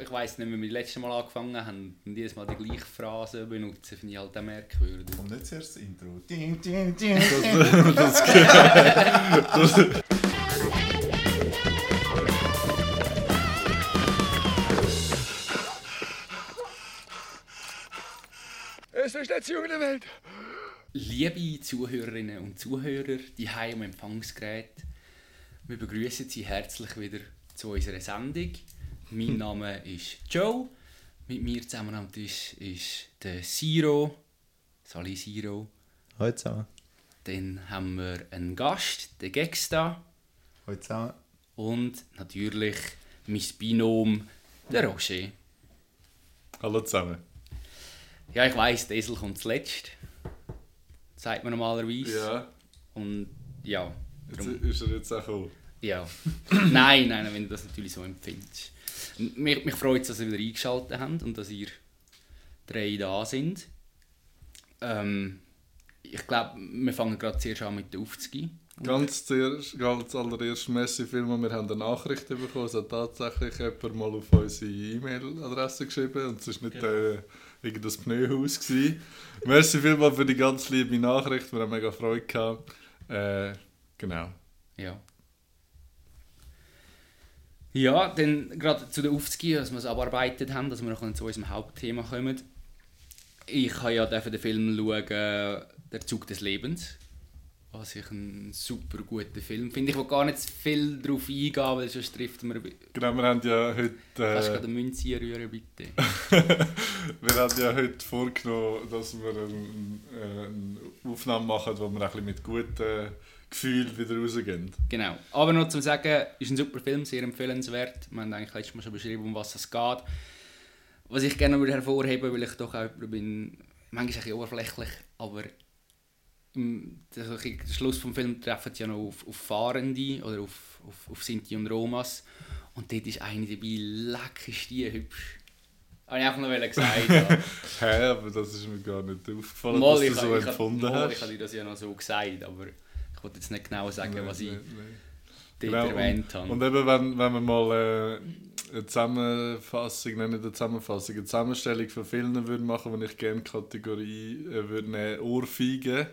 ich weiss nicht, wenn wir das letzte Mal angefangen haben und jedes Mal die gleiche Phrase benutzen, finde ich halt auch merkwürdig. Und nicht zuerst das Intro. Ding, ding, ding. Das, das, das, Es ist der Junge der Welt. Liebe Zuhörerinnen und Zuhörer, die am Empfangsgerät, wir begrüßen Sie herzlich wieder zu unserer Sendung. Mein Name ist Joe. Mit mir zusammen am Tisch ist der Siro. Sali Siro. Hallo zusammen. Dann haben wir einen Gast, den Gexta. Hallo zusammen. Und natürlich mein Binom, der Roger. Hallo zusammen. Ja, ich weiss, der Esel kommt zuletzt. Sagt man normalerweise. Ja, Und ja. jetzt darum- ist er jetzt auch gekommen. Ja. nein, nein, wenn du das natürlich so empfindest. Mich, mich freut es, dass ihr wieder eingeschaltet habt und dass ihr drei da sind. Ähm, ich glaube, wir fangen gerade zuerst an mit der Aufzüge. Ganz zuerst, ganz allererst Messi-Film, wir haben eine Nachricht bekommen, es hat tatsächlich jemand mal auf unsere E-Mail-Adresse geschrieben und es war nicht äh, irgendein Pneuhaus. gewesen. Merci vielmals für die ganz liebe Nachricht, wir haben mega Freude gehabt. Äh, genau. Ja. Ja, dann gerade zu den Aufzügen, dass wir es abarbeitet haben, dass wir noch zu unserem Hauptthema kommen. Ich habe ja den Film schauen, «Der Zug des Lebens», was ich einen super guten Film finde. Ich will gar nicht viel darauf eingehen, weil sonst trifft man... Genau, wir haben ja heute... Kannst du gerade Äh, eine Münze rühren, bitte? wir haben ja heute vorgenommen, dass wir eine, eine Aufnahme machen, wo wir ein bisschen mit guten Gefühlen wieder rausgehen. Genau. Aber noch zum Sagen, ist ein super Film, sehr empfehlenswert. Wir haben eigentlich letztes Mal schon beschrieben, um was es geht. Was ich gerne würde hervorheben, weil ich doch auch bin, manchmal ein bisschen oberflächlich, aber der Schluss des Films treffen sie ja noch auf, auf Fahrende oder auf, auf, auf Sinti und Romas. Und dort ist eine dabei, leck ist die hübsch. Habe ich einfach noch gesagt. ja. Hä, aber das ist mir gar nicht aufgefallen, Mal, dass ich, du so habe- ich, empfunden habe- mal, hast. ich habe dir das ja noch so gesagt, aber wollte jetzt nicht genau sagen, Nein, was ich nein, dort nein. Genau, erwähnt habe. Und eben, wenn, wenn wir mal äh, eine Zusammenfassung, nein, nicht eine Zusammenfassung, eine Zusammenstellung von Filmen würden machen, wo ich gerne die Kategorie äh, würde nehmen, Ohrfeige.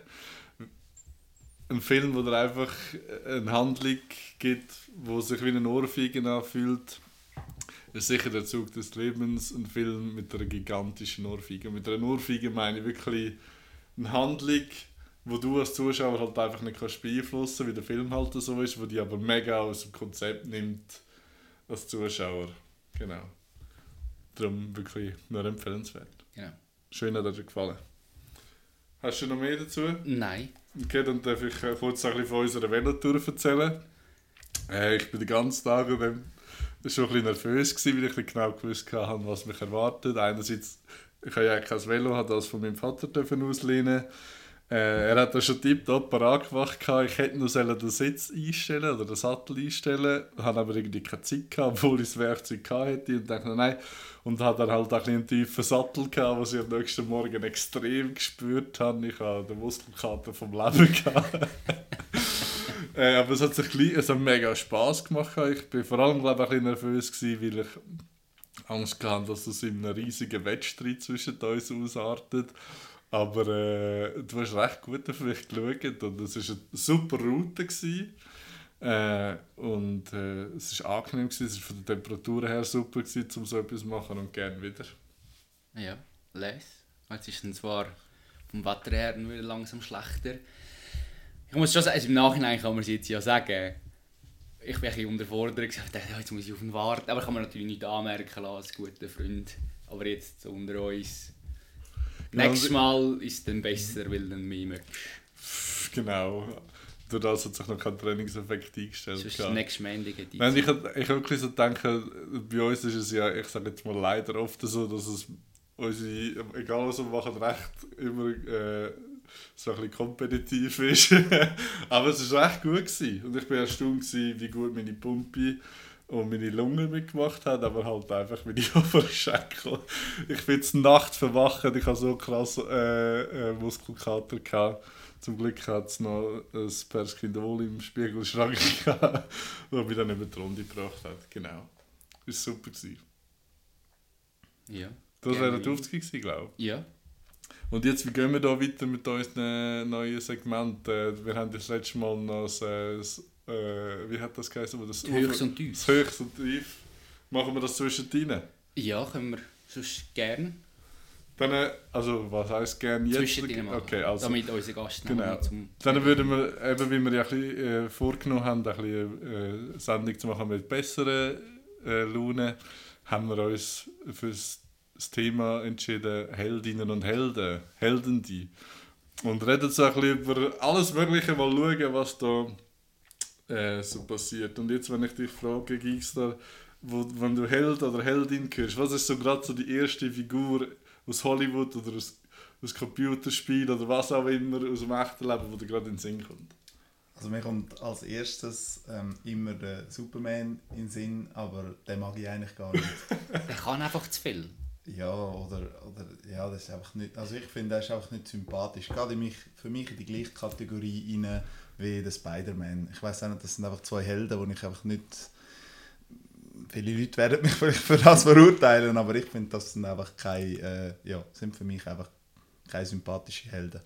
Ein Film, wo dir einfach eine Handlung gibt, wo sich wie eine Ohrfeige anfühlt, ist sicher der Zug des Lebens ein Film mit einer gigantischen Ohrfeige. Mit einer Ohrfeige meine ich wirklich eine Handlung, wo du als Zuschauer halt einfach nicht kannst beeinflussen, wie der Film halt so ist, wo die aber mega aus dem Konzept nimmt als Zuschauer. Genau. Darum wirklich nur empfehlenswert. Genau. Schön hat dir gefallen. Hast du noch mehr dazu? Nein. Okay, dann darf ich äh, kurz ein bisschen von unserer Velotour erzählen. Äh, ich bin den ganzen Tag an dem schon ein bisschen nervös gewesen, weil ich nicht genau gewusst habe, was mich erwartet. Einerseits, ich habe ja kein Velo, habe das von meinem Vater dürfen auslehnen. Äh, er hat das schon tiptop parat gemacht. gehabt. Ich hätte nur sollen den Sitz einstellen oder den Sattel einstellen habe aber irgendwie keine Zeit gehabt, obwohl ich das Werkzeug hätte. Und dachte, nein. Und habe dann halt auch einen tiefen Sattel gehabt, was ich am nächsten Morgen extrem gespürt habe. Ich habe den Muskelkater vom Leben gehabt. äh, aber es hat sich gleich, es hat mega Spass gemacht. Ich bin vor allem glaube ich, ein bisschen nervös gewesen, weil ich Angst hatte, dass es in einem riesigen Wettstreit zwischen uns ausartet. Aber äh, du hast recht gut auf mich geschaut und es war eine super Route. Gewesen. Äh, und äh, es war angenehm, gewesen, es war von der Temperatur her super, gewesen, um so etwas zu machen und gerne wieder. Ja, les. Jetzt ist es zwar vom Wetter her wieder langsam schlechter. Ich muss schon sagen, also im Nachhinein kann man es jetzt ja sagen, ich bin ein unterfordert. Ich dachte, jetzt muss ich auf ihn warten. Aber kann man natürlich nicht anmerken lassen als guter Freund. Aber jetzt unter uns. Genau, Nächstes Mal ist es dann besser, weil dann mehr möchtest. Genau. Durch das hat sich noch kein Trainingseffekt eingestellt. Sonst gehabt. nächstes Mal Ende Nein, ich, hab- ich wirklich so denke, bei uns ist es ja, ich sage jetzt mal leider oft so, dass es unsere, egal was wir machen, recht immer äh, so ein bisschen kompetitiv ist. Aber es war echt gut. Gewesen. Und ich war erstaunt, gewesen, wie gut meine Pumpe und meine Lunge mitgemacht haben, aber halt einfach meine Oberschenkel. Ich bin jetzt Nacht verwacht, ich hatte so krass äh, äh, Muskelkater. Gehabt. Zum Glück hat es noch ein Perskindol im Spiegelschrank gehabt, das mich dann über die Runde gebracht hat. Genau. Das war super. Gewesen. Ja. Das wäre rein. 50 gewesen, glaube ich. Ja. Und jetzt, wie gehen wir da weiter mit unseren neuen Segmenten? Wir haben das letzte Mal noch das, äh, das äh, wie hat das geheißen? Das Höchst und tief. Das Höchst und Tief. Machen wir das zwischendrin? Ja, können wir sonst gerne Dann, äh, also was heisst gerne jetzt? zwischendrin machen. Okay, also Damit unser Gast Genau. zum... Dann würden wir, eben wie wir ja ein bisschen, äh, vorgenommen haben, ein bisschen, äh, Sendung zu machen mit besseren äh, Laune, haben wir uns für das das Thema entschieden, Heldinnen und Helden, Heldende. Und reden so ein bisschen über alles Mögliche, mal schauen, was da äh, so passiert. Und jetzt, wenn ich dich frage, Gixter, wo, wenn du Held oder Heldin hörst, was ist so gerade so die erste Figur aus Hollywood oder aus, aus Computerspiel oder was auch immer aus dem echten Leben, wo dir gerade in den Sinn kommt? Also mir kommt als erstes ähm, immer der Superman in den Sinn, aber den mag ich eigentlich gar nicht. Der kann einfach zu viel. ja, oder, oder ja, das ist einfach nicht, also ich finde, der ist einfach nicht sympathisch. Gerade mich, für mich in die gleiche Kategorie rein wie der Spider-Man. Ich weiß auch nicht, das sind einfach zwei Helden, wo ich einfach nicht... Viele Leute werden mich vielleicht für das verurteilen, aber ich finde, das sind einfach keine, äh, ja, sind für mich einfach keine sympathischen Helden.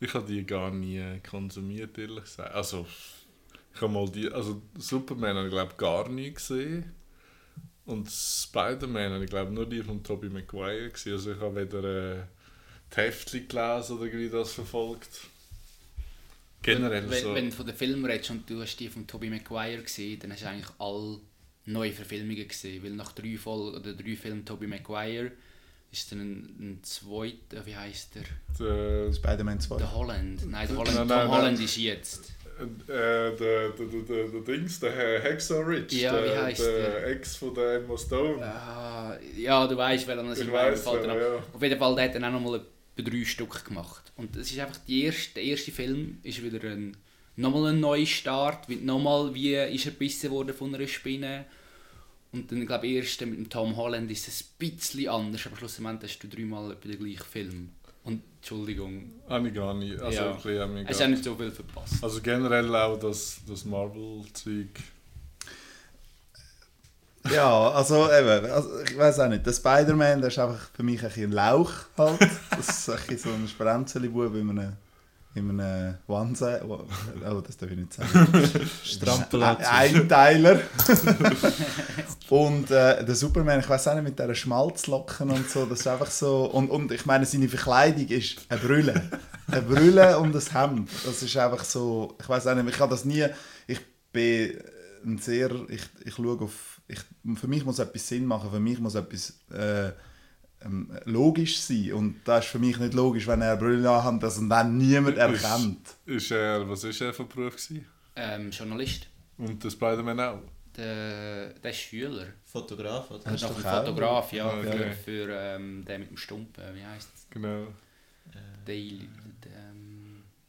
Ich habe die gar nie konsumiert, ehrlich gesagt. Also, ich habe mal die, also Superman habe ich glaube gar nie gesehen. Und Spider-Man habe ich glaube nur die von Tobey Maguire gesehen. Also ich habe weder äh, die Heftchen gelesen oder irgendwie das verfolgt. Generell wenn, so. Wenn du von den Filmen redest und du hast die von Tobey Maguire gesehen, dann hast du eigentlich alle neue Verfilmungen gesehen. Weil nach drei Folgen oder drei Filmen Tobey Maguire ist dann ein, ein zweiter, wie heißt der? der, Spider-Man 2. Der Holland. Nein, der Holland, Nein, Tom nein, Holland nein. ist jetzt. äh, der, der, der, der, der Dings, der Hexer Rich, Ja, wie der, heisst der der? Ex von der Emma Stone. Ah, ja, du weißt, welchen das Ich ich meine. weiss, Fällt dir aber ab. ja. Auf jeden Fall, der hat dann auch noch mal etwa drei Stück gemacht. Und es ist einfach die erste, der erste Film ist wieder ein nochmal ein Neustart, mit nochmal wie ist er gebissen worden von einer Spinne. Und dann glaube ich erst mit dem Tom Holland ist es ein bisschen anders, aber schlussendlich hast du dreimal den gleichen Film. Und Entschuldigung, Habe ich gar nicht. Also, Ja. wirklich, habe ich hast gar auch nicht so viel verpasst. Also generell auch das, das Marvel-Zeug. Ja, also eben, also ich weiß auch nicht, der Spider-Man, der ist einfach für mich ein, ein Lauch halt. Das ist ein bisschen so ein Sprenzeli-Bub in einem, in einem Onesie. Oh, das darf ich nicht sagen. Strampelanzug. Ein Einteiler. und äh, der Superman, ich weiß auch nicht, mit dieser Schmalzlocken und so, das ist einfach so... Und, und ich meine, seine Verkleidung ist eine Brille. Eine Brille und ein Hemd. Das ist einfach so... Ich weiß auch nicht, ich habe das nie... Ich bin ein sehr... Ich, ich schaue auf... Ich, für mich muss etwas Sinn machen, für mich muss etwas... Äh, ähm, logisch sein. Und das ist für mich nicht logisch, wenn er Brille anhat, dass ihn dann niemand erkennt. Ist er, was ist er für Beruf gewesen? Ähm, Journalist, Und der Spider-Man auch? der, der ist Schüler. Fotograf, oder? Das ist Noch doch ein auch- Fotograf, ja, Okay. für, für ähm, den mit dem Stumpen, wie heißt es? Genau. Daily,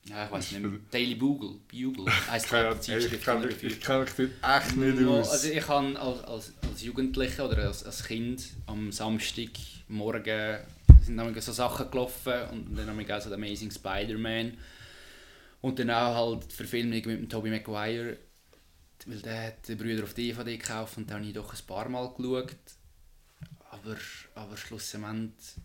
ja, ich weiß nicht mehr. Daily Bugle, Bugle, Ahnung, ich Zeitschrift kann dafür. ich kann mich dort echt nicht aus. Also ich habe als, als, als Jugendlicher oder als, als Kind am Samstagmorgen sind dann so Sachen gelaufen und dann haben wir auch so Amazing Spider-Man und dann auch halt die Verfilmung mit dem Tobey Maguire, weil der hat die Brüder auf DVD gekauft und da habe ich doch ein paar Mal geschaut, aber, aber schlussendlich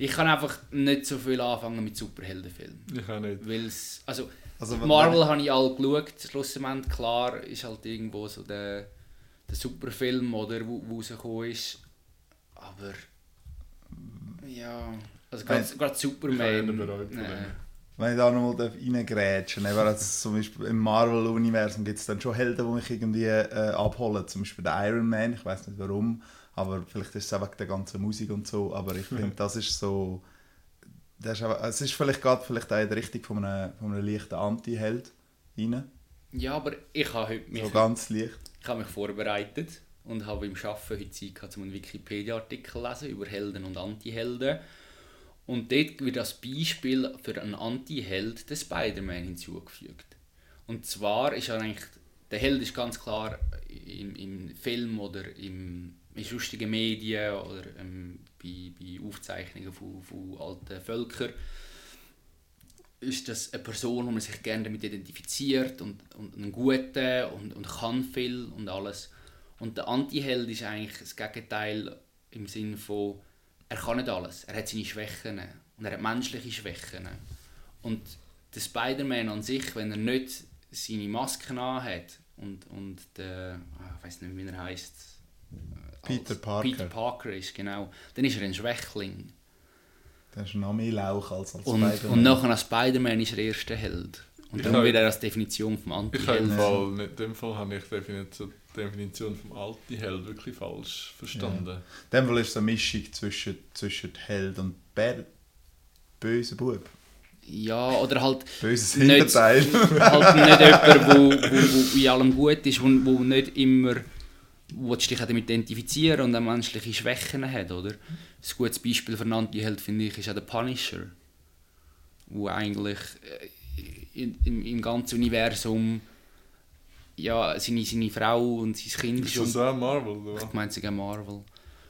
ich kann einfach nicht so viel anfangen mit Superheldenfilmen. Ich auch nicht. Weil's, also, Also, Marvel habe ich alle geschaut, schlussendlich klar ist halt irgendwo so der, der Superfilm, oder, wo, wo rausgekommen ist. Aber ja, also gerade Ich Superman. von nee. Wenn ich da nochmal reingrätschen darf, eben als zum Beispiel im Marvel-Universum gibt es dann schon Helden, die mich irgendwie äh, abholen. Zum Beispiel der Iron Man, ich weiß nicht warum, aber vielleicht ist es auch wegen der ganzen Musik und so. Aber ich finde, das ist so. Das ist aber, es ist vielleicht gerade vielleicht auch in der Richtung von einem, von einem leichten Anti-Held rein. Ja, aber ich habe heute mich, So ganz leicht. ich habe mich vorbereitet und habe beim Arbeiten heute Zeit gehabt, um einen Wikipedia-Artikel zu lesen über Helden und Anti-Helden. Und dort wird als Beispiel für einen Anti-Held der Spider-Man hinzugefügt. Und zwar ist er eigentlich, der Held ist ganz klar im, im Film oder im, in sonstigen Medien oder ähm, bei, bei Aufzeichnungen von, von alten Völkern ist das eine Person, wo man sich gerne damit identifiziert und, und ein Guter und, und kann viel und alles. Und der Anti-Held ist eigentlich das Gegenteil Im Sinne von, er kann nicht alles. Er hat seine Schwächen. Und er hat menschliche Schwächen. Und der Spider-Man an sich, wenn er nicht seine Masken anhat und, und der, ah, ich weiß nicht, wie er heißt. Peter Parker. Peter Parker ist, genau. Dann ist er ein Schwächling. Der ist noch mehr Lauch als als Und, Spider-Man. und nachher als Spider-Man ist er erster Held. Und Ich dann hab- wird er als Definition vom Ich habe im Anti-Held. Fall, in dem Fall habe ich die Definition, die Definition vom alten Held wirklich falsch verstanden. In dem Fall ist es eine Mischung zwischen, zwischen Held und Bär. Böser Bub. Ja, oder halt Böses Nicht- Hinterteil. halt nicht jemand, wo, wo, wo in allem gut ist, wo, wo nicht immer du dich damit identifizieren und auch menschliche Schwächen hat, oder? Ein gutes Beispiel für einen Anti-Held, finde ich, ist auch der Punisher. Wo eigentlich äh, in, im, im ganzen Universum ja, seine, seine Frau und sein Kind Ist ist das auch Marvel? Oder? ich meine sogar Marvel.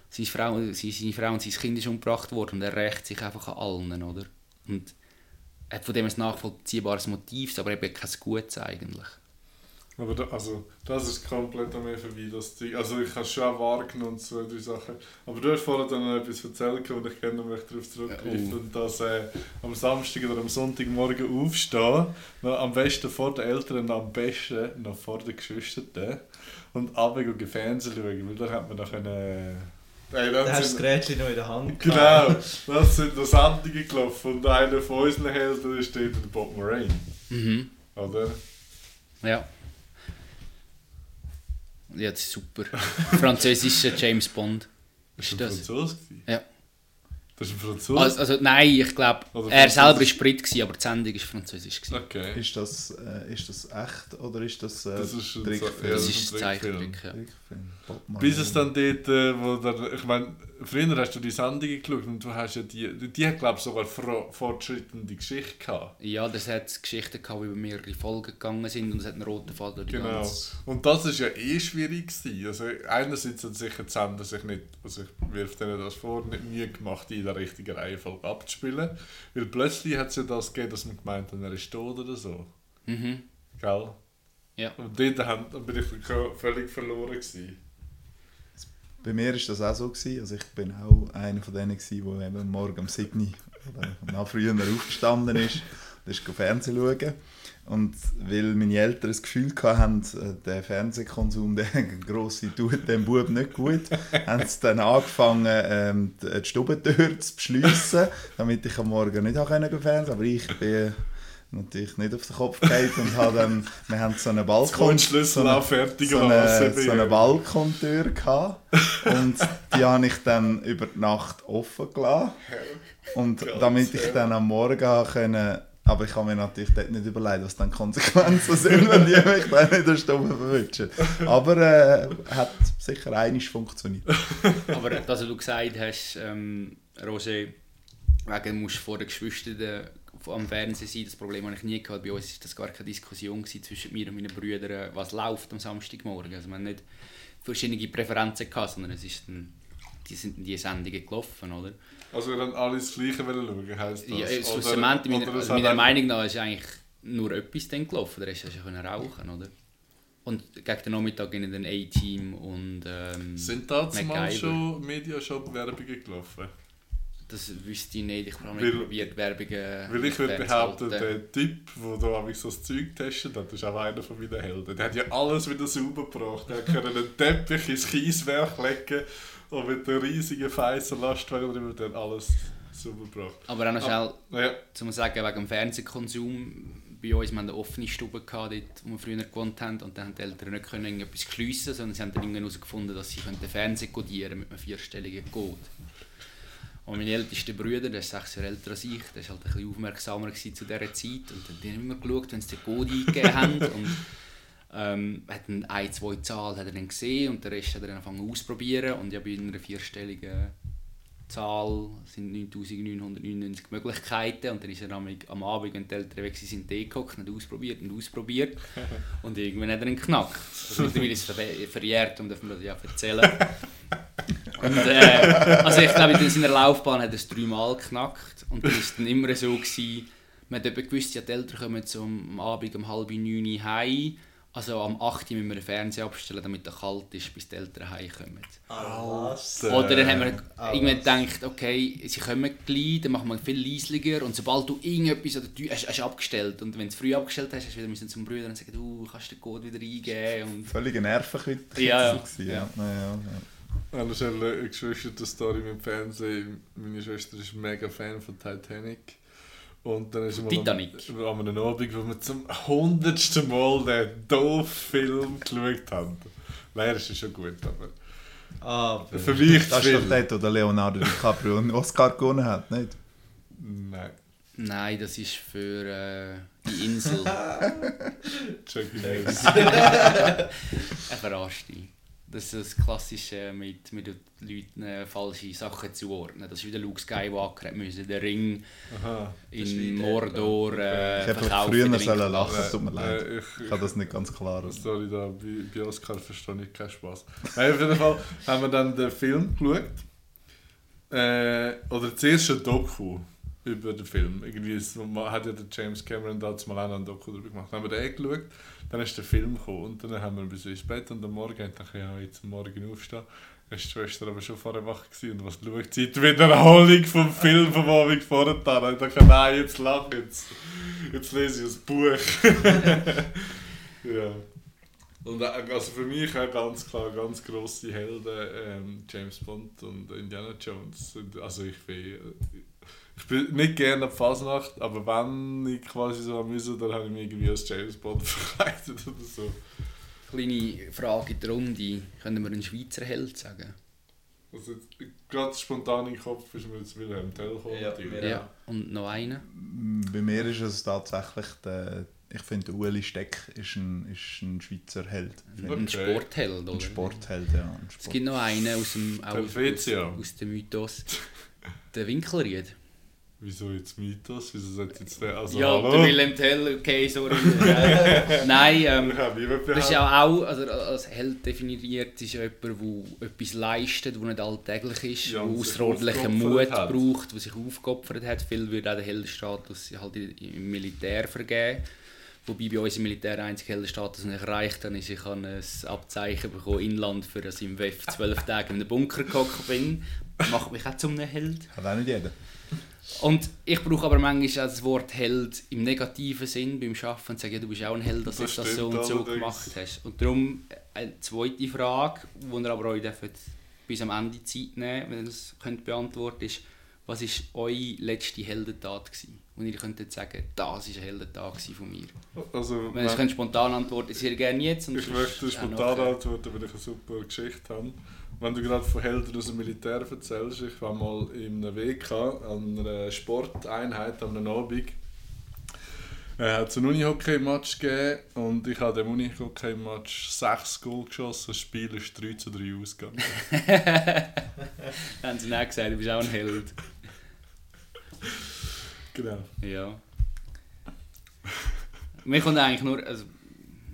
Seine Frau, seine, Frau und sein Kind ist umgebracht worden und er rächt sich einfach an allen, oder? Und er hat von dem ein nachvollziehbares Motiv, aber eben kein Gutes eigentlich. Aber da, also, das ist komplett an mir vorbei, das Ding. Also ich habe es schon auch wahrgenommen, zwei, drei Sachen. Aber du hast vorhin dann noch etwas erzählt, und ich gerne möchte darauf zurückgreifen. Oh. Und dass äh, am Samstag oder am Sonntagmorgen aufstehen, noch am besten vor den Eltern und am besten noch vor den Geschwistern. Und abends und Fernsehen schauen, weil da hat man noch können... Hey, Da dann hast du das Gerätchen noch in der Hand. genau, das sind noch Sendungen gelaufen und einer von unseren Helden ist dort der Bob Moraine, Mhm. oder? Ja. Ja, das ist super. Französischer James Bond. Ist Ist das ein das? Franzose? Ja. Das ist ein Franzose? Also, also nein, ich glaube, er selber war? Brit, gewesen, aber die Sendung war französisch. gewesen. okay. Ist das, äh, ist das echt oder ist das äh, Das ist ein Trickfilm? Ja, Das das ist ein ein Trickfilm. Zeichentrick. Ja. Bis es dann dort, äh, wo der, ich meine, früher hast du die Sendungen geschaut und du hast ja die, die, hat glaube ich sogar fortschreitende Geschichte gehabt. Ja, das hat Geschichten gehabt, die über mehrere Folgen gegangen sind und es hat einen roten Faden durch die Genau. ganze... Und das ist ja eh schwierig gewesen. Also einerseits hat sicher die Sender sich nicht, also ich wirf denen das vor, nicht Mühe gemacht, die in der richtigen Reihenfolge abzuspielen. Weil plötzlich hat es ja das gegeben, dass man gemeint hat, er ist tot oder so. Mhm. Gell? Ja. Und dort haben- bin ich völlig verloren gewesen. Bei mir war das auch so. Gewesen. Also ich bin auch einer von denen, gewesen, der eben morgen um 7 Uhr oder noch früher aufgestanden ist und ist Fernsehen schauen. Und weil meine Eltern das Gefühl hatten, äh, der Fernsehkonsum, der grosse tut dem Bub nicht gut, haben sie dann angefangen, ähm, die die Stubentür zu beschliessen, damit ich am Morgen nicht Fernsehen konnte. Aber ich bin natürlich nicht auf den Kopf gefallen und habe dann, wir haben so einen Balkon, so eine- auch fertig so eine, so eine Balkontür gehabt und die habe ich dann über die Nacht offen gelassen. Und damit ich dann am Morgen habe können, aber ich habe mir natürlich dort nicht überlegt, was dann Konsequenzen sind, wenn die mich dann in der Stube verwünschen. Aber äh, hat sicher einiges funktioniert. Aber das, was du gesagt hast, ähm, Roger, wegen musst du vor den Geschwistern äh, am Fernsehen sein, das Problem habe ich nie gehabt. Bei uns war das gar keine Diskussion zwischen mir und meinen Brüdern, was läuft am Samstagmorgen. Also wir haben nicht verschiedene Präferenzen gehabt, sondern es ist dann, die sind die Sendungen gelaufen, oder? Also wir haben alles das Gleiche schauen, heisst das? Ja, schlussendlich, meiner, also meiner Meinung nach ist eigentlich nur etwas dann gelaufen, der Rest hast du ja können rauchen, oder? Und gegen den Nachmittag in den A-Team und ähm, Sind da mal MacGyver. schon Mediashop-Werbungen gelaufen? Das wüsste ich nicht, ich habe nicht probiert, Werbungen Weil ich würde behaupten, der Typ, der da so das Zeug getestet hat, ist auch einer von meinen Helden. Der hat ja alles wieder sauber gebracht. Er konnte einen Teppich ins Kieswerk legen und mit einem riesigen feissen Lastwagen drüber dann alles sauber gebracht. Aber auch noch schnell, Naja, zum sagen, wegen dem Fernsehkonsum, bei uns, wir hatten eine offene Stube, gehabt, dort, wo wir früher gewohnt haben, und dann haben die Eltern nicht können irgendetwas schliessen, sondern sie haben dann irgendwann herausgefunden, dass sie den Fernsehen codieren mit einem vierstelligen Code. Und mein ältester Bruder, der ist sechs Jahre älter als ich, der war halt ein bisschen aufmerksamer zu dieser Zeit. Und dann haben immer geschaut, wenn sie den Code eingegeben haben. Und ähm, hat dann ein, zwei Zahlen hat er dann gesehen und den Rest hat er dann angefangen auszuprobieren. Und ja bei einer vierstelligen Zahl sind 9999 Möglichkeiten. Und dann ist er am, am Abend, wenn die Eltern weg sind, Tee gehockt und ausprobiert und ausprobiert. Und irgendwann hat er ihn geknackt. Also mittlerweile ist es verjährt und darf man das ja erzählen. Und, äh, also ich glaube, in seiner Laufbahn hat er es dreimal geknackt und dann war es dann immer so, gewesen, man hat eben gewusst, ja, die Eltern kommen am Abend um halb neun Uhr heim Also am 8. Uhr müssen wir den Fernseher abstellen, damit er kalt ist, bis die Eltern heimkommen. Was? Oder dann haben wir irgendwann was? gedacht, okay, sie kommen gleich, dann machen wir viel leislicher und sobald du irgendetwas oder du hast, hast abgestellt und wenn du es früh abgestellt hast, hast du wieder müssen zum Brüder und sagen, du kannst den Code wieder eingeben und Völlige Nervenkitzel. Ja, ja. Ja. ja. Ja, ja, ja. Anders eine Geschwister-Story mit dem Fernsehen. Meine Schwester ist mega Fan von Titanic. Und dann ist mal Titanic. Am, an einem Abend, wo wir zum hundertsten Mal den doofen Film geschaut haben. Leider ist es schon gut, aber Aber. für mich Das ist doch wo der Leonardo DiCaprio einen Oscar gewonnen hat, nicht? Nein, nein, das ist für äh, die Insel. Davis. Er verarscht dich. Das ist das Klassische mit, mit den Leuten äh, falsche Sachen zuordnen. Das ist wie der Luke Skywalker müssen den Ring Aha. in der- Mordor äh, Ich hätte früher sollen lachen, es tut mir leid. Äh, ich, Ich habe das nicht ganz klar. Sorry, da bei, bei Oscar verstehe ich keinen Spaß. Nein, auf jeden Fall haben wir dann den Film geschaut. Äh, oder zuerst ein Doku über den Film. Irgendwie ist, man hat ja der James Cameron damals mal auch einen Doku darüber gemacht. Dann haben wir den geschaut, dann ist der Film gekommen und dann haben wir bis ins Bett und am Morgen dachte ich, ja, jetzt Morgen aufstehen. Dann ist die Schwester aber schon vorher wach und was schaut sie? Die Wiederholung vom Film vom Abend vorher da. Ich dachte, nein, jetzt lach jetzt. Jetzt lese ich ein Buch. ja. Und äh, also für mich auch ganz klar ganz grosse Helden, ähm, James Bond und Indiana Jones. Also ich bin, ich bin nicht gerne an die Fasnacht, aber wenn ich quasi so am müssen, dann habe ich mich irgendwie als James Bond verkleidet oder so. Kleine Frage in der Runde. Können wir einen Schweizer Held sagen? Also jetzt, gerade spontan im Kopf ist mir jetzt Wilhelm Tell gekommen. Ja. Ja. Ja. Und noch einen? Bei mir ist es tatsächlich, der, ich finde, der Ueli Steck ist ein, ist ein Schweizer Held. Okay. Ein Sportheld, oder? Ein Sportheld, ja. Ein Es Sport. gibt noch einen aus dem, aus, aus, aus dem Mythos. Der Winkelried. Wieso jetzt Mythos? Wieso sollte jetzt der... Also ja, hallo? der Willem Tell, okay, sorry. Nein, ähm, Ich habe niemand das ist ja auch, also als Held definiert, ist ja jemand, der etwas leistet, das nicht alltäglich ist, Ja, der aufgeopfert Mut hat. braucht, der sich aufgeopfert hat. Viel würde auch den Heldenstatus halt im Militär vergeben. Wobei bei uns im Militär der einzige Heldenstatus nicht erreicht habe, ist, ich habe ein Abzeichen bekommen, Inland, für das ich im WEF zwölf Tage in einem Bunker gehockt bin. Macht mich auch zum einem Held. Hat auch nicht jeder. Und ich brauche aber manchmal das Wort Held im negativen Sinn beim Arbeiten und sage, ja, du bist auch ein Held, dass du Das das so und so allerdings. gemacht hast. Und darum eine zweite Frage, die ihr aber euch dürft bis am Ende Zeit nehmen wenn ihr das könnt beantworten ist, was war eure letzte Heldentat? Gewesen? Und ihr könnt jetzt sagen, das war eine Heldentat von mir. Also, Wenn ihr es könnt spontan antworten, sehr gerne jetzt. Ich möchte spontan antworten, weil ich eine super Geschichte habe. Wenn du gerade von Helden aus dem Militär erzählst, ich war mal in einem WK an einer Sporteinheit an einem Abend. Er hat einen Unihockey-Match gegeben und ich habe dem Unihockey-Match 6 Goal geschossen. Das Spiel ist 3 zu 3 ausgegangen. Dann haben sie dann gesagt, du bist auch ein Held. genau. Ja. Mir kommt eigentlich nur... Also,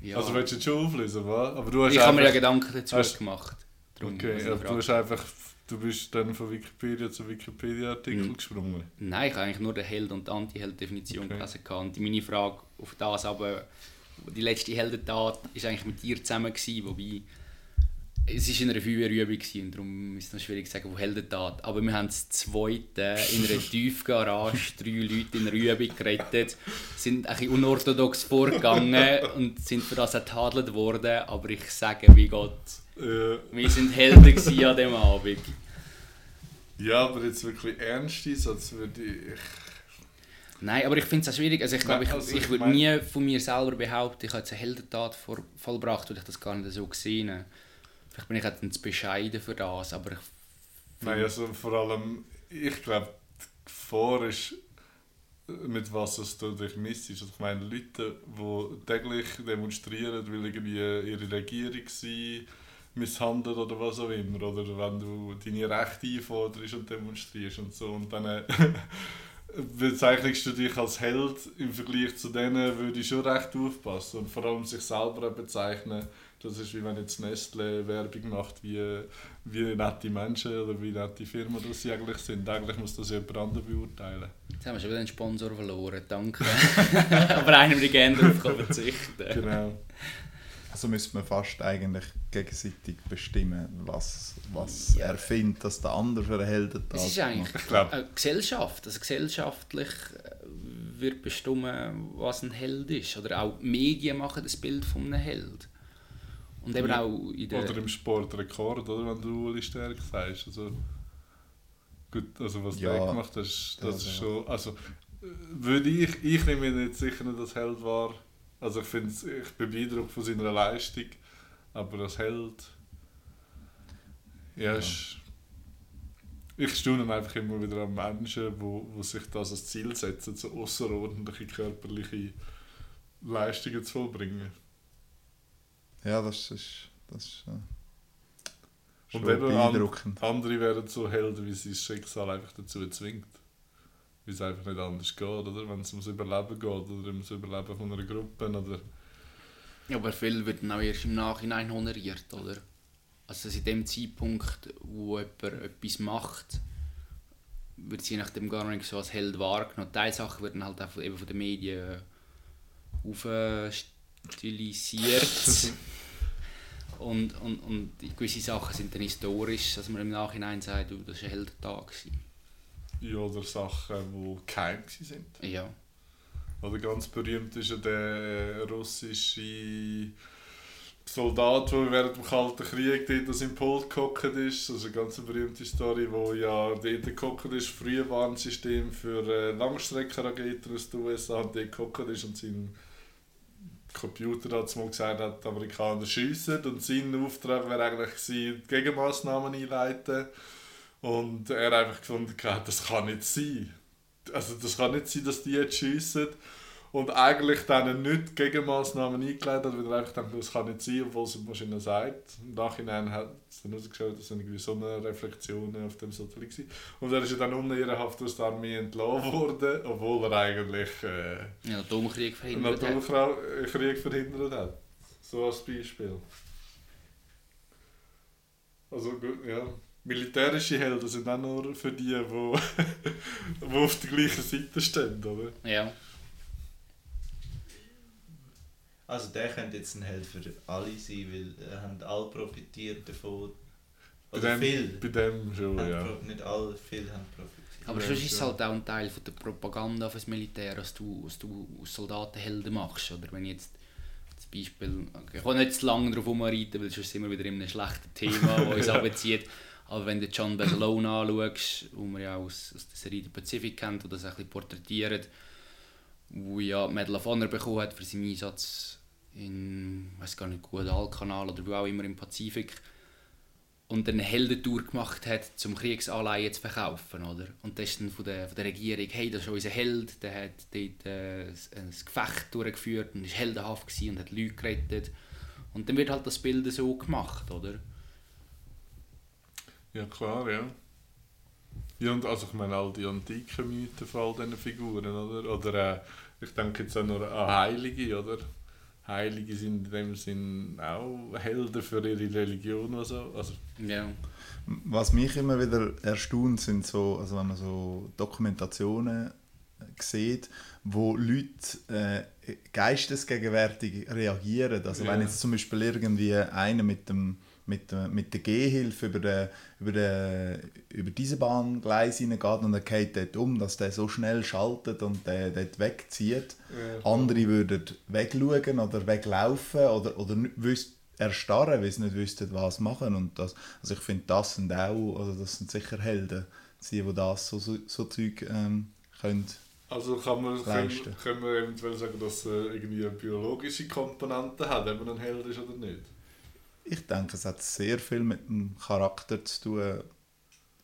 ja. Also willst du jetzt schon auflösen, was? Aber du hast ich habe mir ja Gedanken dazu hast- gemacht. Darum, Okay, aber du hast einfach... Du bist dann von Wikipedia zu Wikipedia-Artikel Mhm. gesprungen. Nein, ich habe eigentlich nur die Held- und Anti-Held-Definition Okay. gelesen. Und meine Frage auf das aber, die letzte Heldentat war eigentlich mit dir zusammen, gewesen, wobei es war in einer Feuerübung und darum ist es noch schwierig zu sagen, wo Heldentat. Aber wir haben das zweite in einer Tiefgarage drei Leute in einer Übung gerettet, sind ein bisschen unorthodox vorgegangen und sind für das ertadelt worden, aber ich sage, wie Gott, Äh, wir sind Helden an diesem Abend. ja, aber jetzt wirklich ernst ist, als würde ich... Nein, aber ich finde es auch schwierig. Also ich glaube, ich, Also, ich ich würde nie von mir selber behaupten, ich habe jetzt eine Heldentat vor, vollbracht, weil ich das gar nicht so gesehen habe. Vielleicht bin ich dann zu bescheiden für das, aber ich Nein, also vor allem, ich glaube, die Gefahr ist, mit was es du dich misst. Also ich meine, Leute, die täglich demonstrieren, weil irgendwie ihre Regierung sie misshandelt oder was auch immer. Oder wenn du deine Rechte einforderst und demonstrierst und so. Und dann äh, bezeichnest du dich als Held im Vergleich zu denen, würde ich schon recht aufpassen. Und vor allem sich selber bezeichnen. Das ist wie wenn jetzt Nestle Werbung macht, wie, wie nette Menschen oder wie nette Firmen das sie eigentlich sind. Eigentlich muss das jemand anderes beurteilen. jetzt haben wir schon wieder einen Sponsor verloren, danke. aber einem würde ich gerne darauf verzichten. Genau. Also müsste man fast eigentlich gegenseitig bestimmen, was, was Ja. er findet, dass der andere für einen Heldentat Es ist eigentlich eine Gesellschaft. Also gesellschaftlich äh, wird bestimmen, was ein Held ist. Oder auch die Medien machen das Bild von einem Held. Und eben Ja. auch in der... Oder im Sportrekord, oder? Wenn du Uli Stärk sagst. Also, gut, also was Ja. der gemacht hat, das, das Das, ist ja. schon. Also, äh, würde ich, ich nehme jetzt sicher nicht als Held wahr. Also ich finde ich bin beeindruckt von seiner Leistung, aber als Held. Ja, Ja. Ist, ich staune einfach immer wieder an Menschen, wo, wo sich das als Ziel setzen, so außerordentliche körperliche Leistungen zu vollbringen. Ja, das ist, das ist äh, Und eben beeindruckend. Andere werden so Helden, wie sie das Schicksal einfach dazu zwingt. Wie es einfach nicht anders geht, oder? Wenn es ums Überleben geht oder ums Überleben von einer Gruppe. Oder Ja, aber viel wird dann auch erst im Nachhinein honoriert, oder? Also in dem Zeitpunkt, wo jemand etwas macht, wird sie nach dem gar nicht so als Held wahrgenommen. Teilsachen werden halt auch von- eben von den Medien aufstilisiert. und, und, und gewisse Sachen sind dann historisch, dass man im Nachhinein sagt, du, das war ein Heldentag. gewesen. Ja, oder Sachen, die geheim sind. Ja. Oder ganz berühmt ist ja der russische Soldat, der während dem Kalten Krieg dort aus dem Pult gehockt ist. Das ist eine ganz berühmte Story, wo ja dort gehockt ist, Warnsystem für äh, Langstreckenraketen aus den USA und dort gehockt ist und sein Computer hat mal gesagt hat, die Amerikaner schiessen und sein Auftrag wäre eigentlich gewesen, die Gegenmaßnahmen einleiten und er einfach gefunden hat, das kann nicht sein. Also das kann nicht sein, dass die jetzt schiessen und eigentlich dann nicht Gegenmaßnahmen eingeleitet hat, weil er einfach denkt, das kann nicht sein, obwohl es die Maschine sagt. Im Nachhinein hat es dann herausgeschaut, dass irgendwie Sonnenreflexionen auf dem Satellit waren. Und er ist ja dann unehrenhaft aus der Armee entlassen worden, obwohl er eigentlich äh, Ja, Atomkrieg einen verhindert hat. Atomkrieg verhindert hat. So als Beispiel. Also gut, ja. Militärische Helden sind auch nur für die, die, die auf der gleichen Seite stehen, oder? Ja. Also der könnte jetzt ein Held für alle sein, weil äh, haben alle profitiert davon. Bei dem, viel. bei dem schon, Haben ja. pro- Nicht alle, viele haben profitiert. Aber Ja, sonst ist es halt auch ein Teil von der Propaganda fürs Militär, dass du, dass du aus Soldaten Helden machst. Oder wenn ich jetzt das Beispiel, okay, ich kann nicht zu lange darauf rumreiten, weil sonst sind wir wieder in einem schlechten Thema, das uns abzieht. Aber wenn du John Basilone anschaust, wo man ja aus, aus der Serie The Pacific kennt, oder das ein bisschen porträtiert, wo ja Medal of Honor bekommen hat für seinen Einsatz in, weiß gar nicht, Guadalcanal oder wo auch immer im Pazifik und eine Heldentour gemacht hat, zum Kriegsanleihen zu verkaufen, oder? Und das ist dann von der, von der Regierung, hey, das ist unser Held, der hat dort äh, ein Gefecht durchgeführt und ist heldenhaft gewesen und hat Leute gerettet. Und dann wird halt das Bild so gemacht, oder? Ja, klar, ja. Ja, und also ich meine, all die antiken Mythen von all diesen Figuren, oder? Oder äh, ich denke jetzt auch nur an Heilige, oder? Heilige sind in dem Sinn auch Helden für ihre Religion oder so. Also, Ja. Was mich immer wieder erstaunt, sind so, also wenn man so Dokumentationen sieht, wo Leute äh, geistesgegenwärtig reagieren. Also Ja. wenn jetzt zum Beispiel irgendwie einer mit dem mit, der- mit der Gehhilfe über, den, über, den, über diese Bahngleis hineingeht und er geht dort um, dass der so schnell schaltet und der dort wegzieht. Ja. Andere würden wegschauen oder weglaufen oder, oder nicht wüs- erstarren, weil sie nicht wüssten, was machen. Und das, also ich finde, das sind auch, also das sind sicher Helden, die, die das so, so, so Zeug ähm, können. also kann man, können, Leisten. können wir eventuell sagen, dass er irgendwie eine biologische Komponente hat, ob man ein Held ist oder nicht? Ich denke, es hat sehr viel mit dem Charakter zu tun,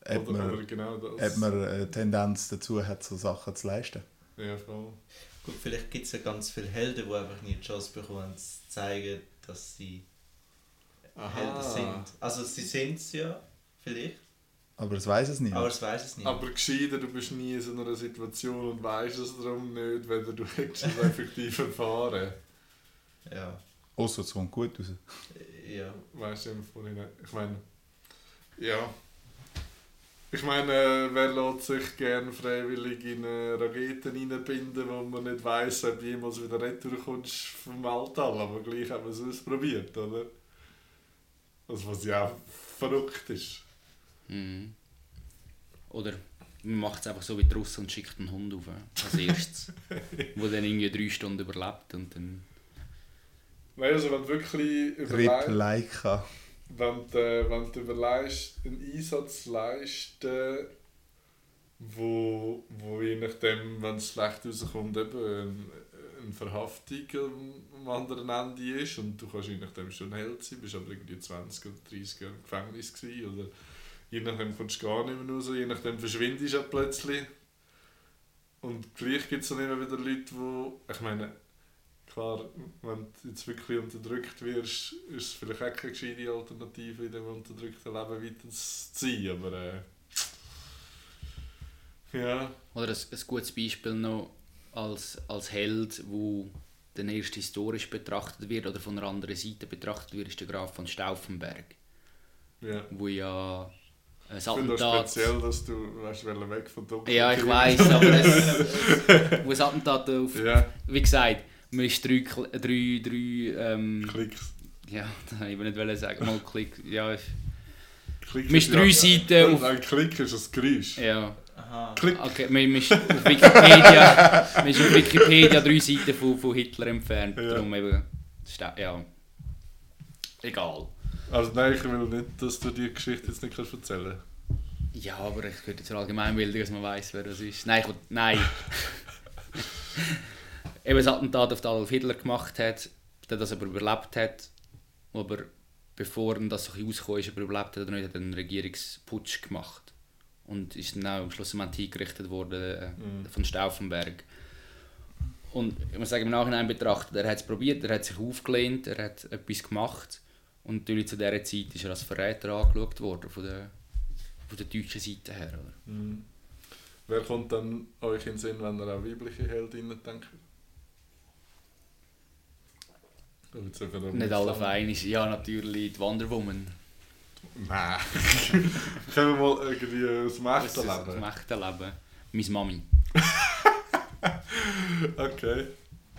ob oder, man, genau das. ob man eine Tendenz dazu hat, so Sachen zu leisten. Ja, voll. Gut, vielleicht gibt es ja ganz viele Helden, die einfach nie die Chance bekommen, zu zeigen, dass sie Aha. Helden sind. Also sie sind es ja, vielleicht, Aber es weiß es nicht. aber es weiß es nicht. Aber gescheiter, du bist nie in so einer Situation und weißt es darum nicht, wenn du es effektiv erfahren. Ja, Außer es kommt gut raus. Ja. Weißt du im Vorhinein? Ich meine, ja. Ich meine, wer lässt sich gerne freiwillig in eine Raketen reinbinden, wo man nicht weiss, ob du jemals wieder retour kommst vom Weltall, aber gleich haben wir es ausprobiert, oder? Also was ja auch verrückt ist. Mhm. Oder man macht es einfach so wie die Russen und schickt einen Hund auf äh, als erstes. wo dann irgendwie drei Stunden überlebt und dann... Nein, also wenn du wirklich Rip überlegst, Leica. wenn du, wenn du überlegst, einen Einsatz leisten, wo, wo je nachdem, wenn es schlecht rauskommt, eben eine, eine Verhaftung am, anderen Ende ist und du kannst je nachdem schon ein Held sein, bist aber irgendwie 20 oder 30 Jahre im Gefängnis gewesen, oder je nachdem kommst du gar nicht mehr raus, je nachdem verschwindest du plötzlich. Und gleich gibt es dann immer wieder Leute, die, ich meine, klar, wenn du jetzt wirklich unterdrückt wirst, ist es vielleicht auch keine gescheite Alternative, in dem unterdrückten Leben weiter zu sein, aber äh, ja, Oder ein, ein gutes Beispiel noch als, als Held, wo dann erst historisch betrachtet wird oder von einer anderen Seite betrachtet wird, ist der Graf von Stauffenberg, ja. wo ja ein Ich finde das Attentat... speziell, dass du weißt, weg von Dunkel. Ja, ich weiß, aber es, es, wo ein Attentat auf... Ja, Wie gesagt, man ist drei, drei, drei ähm, Klicks. ja, das wollte ich nicht wollen sagen, mal Klick, ja, Klick Mit ist drei ja, Seiten auf- Ein Klick ist ein Geräusch. ja. Aha. Klick. Okay, man, ist auf Wikipedia, man ist auf Wikipedia drei Seiten von, von Hitler entfernt. Ja. Darum eben. Ja. Egal. Also nein, ich will nicht, dass du die Geschichte jetzt nicht kannst erzählen Ja, aber ich könnte jetzt allgemeinbildung, dass man weiß, wer das ist. Nein, ich, will- nein. eben das Attentat auf Adolf Hitler gemacht hat, der das aber überlebt hat. Aber bevor ihm das so rausgekommen ist, aber überlebt hat er nicht, hat er einen Regierungsputsch gemacht. Und ist dann auch am Schluss hingerichtet worden äh, Mhm. von Stauffenberg. Und ich muss sagen, im Nachhinein betrachtet, er hat es probiert, er hat sich aufgelehnt, er hat etwas gemacht. Und natürlich zu dieser Zeit ist er als Verräter angeschaut worden von der, von der deutschen Seite her. Oder? Mhm. Wer kommt dann euch in den Sinn, wenn ihr an weibliche Heldinnen denkt? Nicht alle fein ist. Ja, natürlich die Wonder Woman. Nein. Können wir mal irgendwie das Das Mächte ist das leben? echte Leben. Meine Mami. Okay.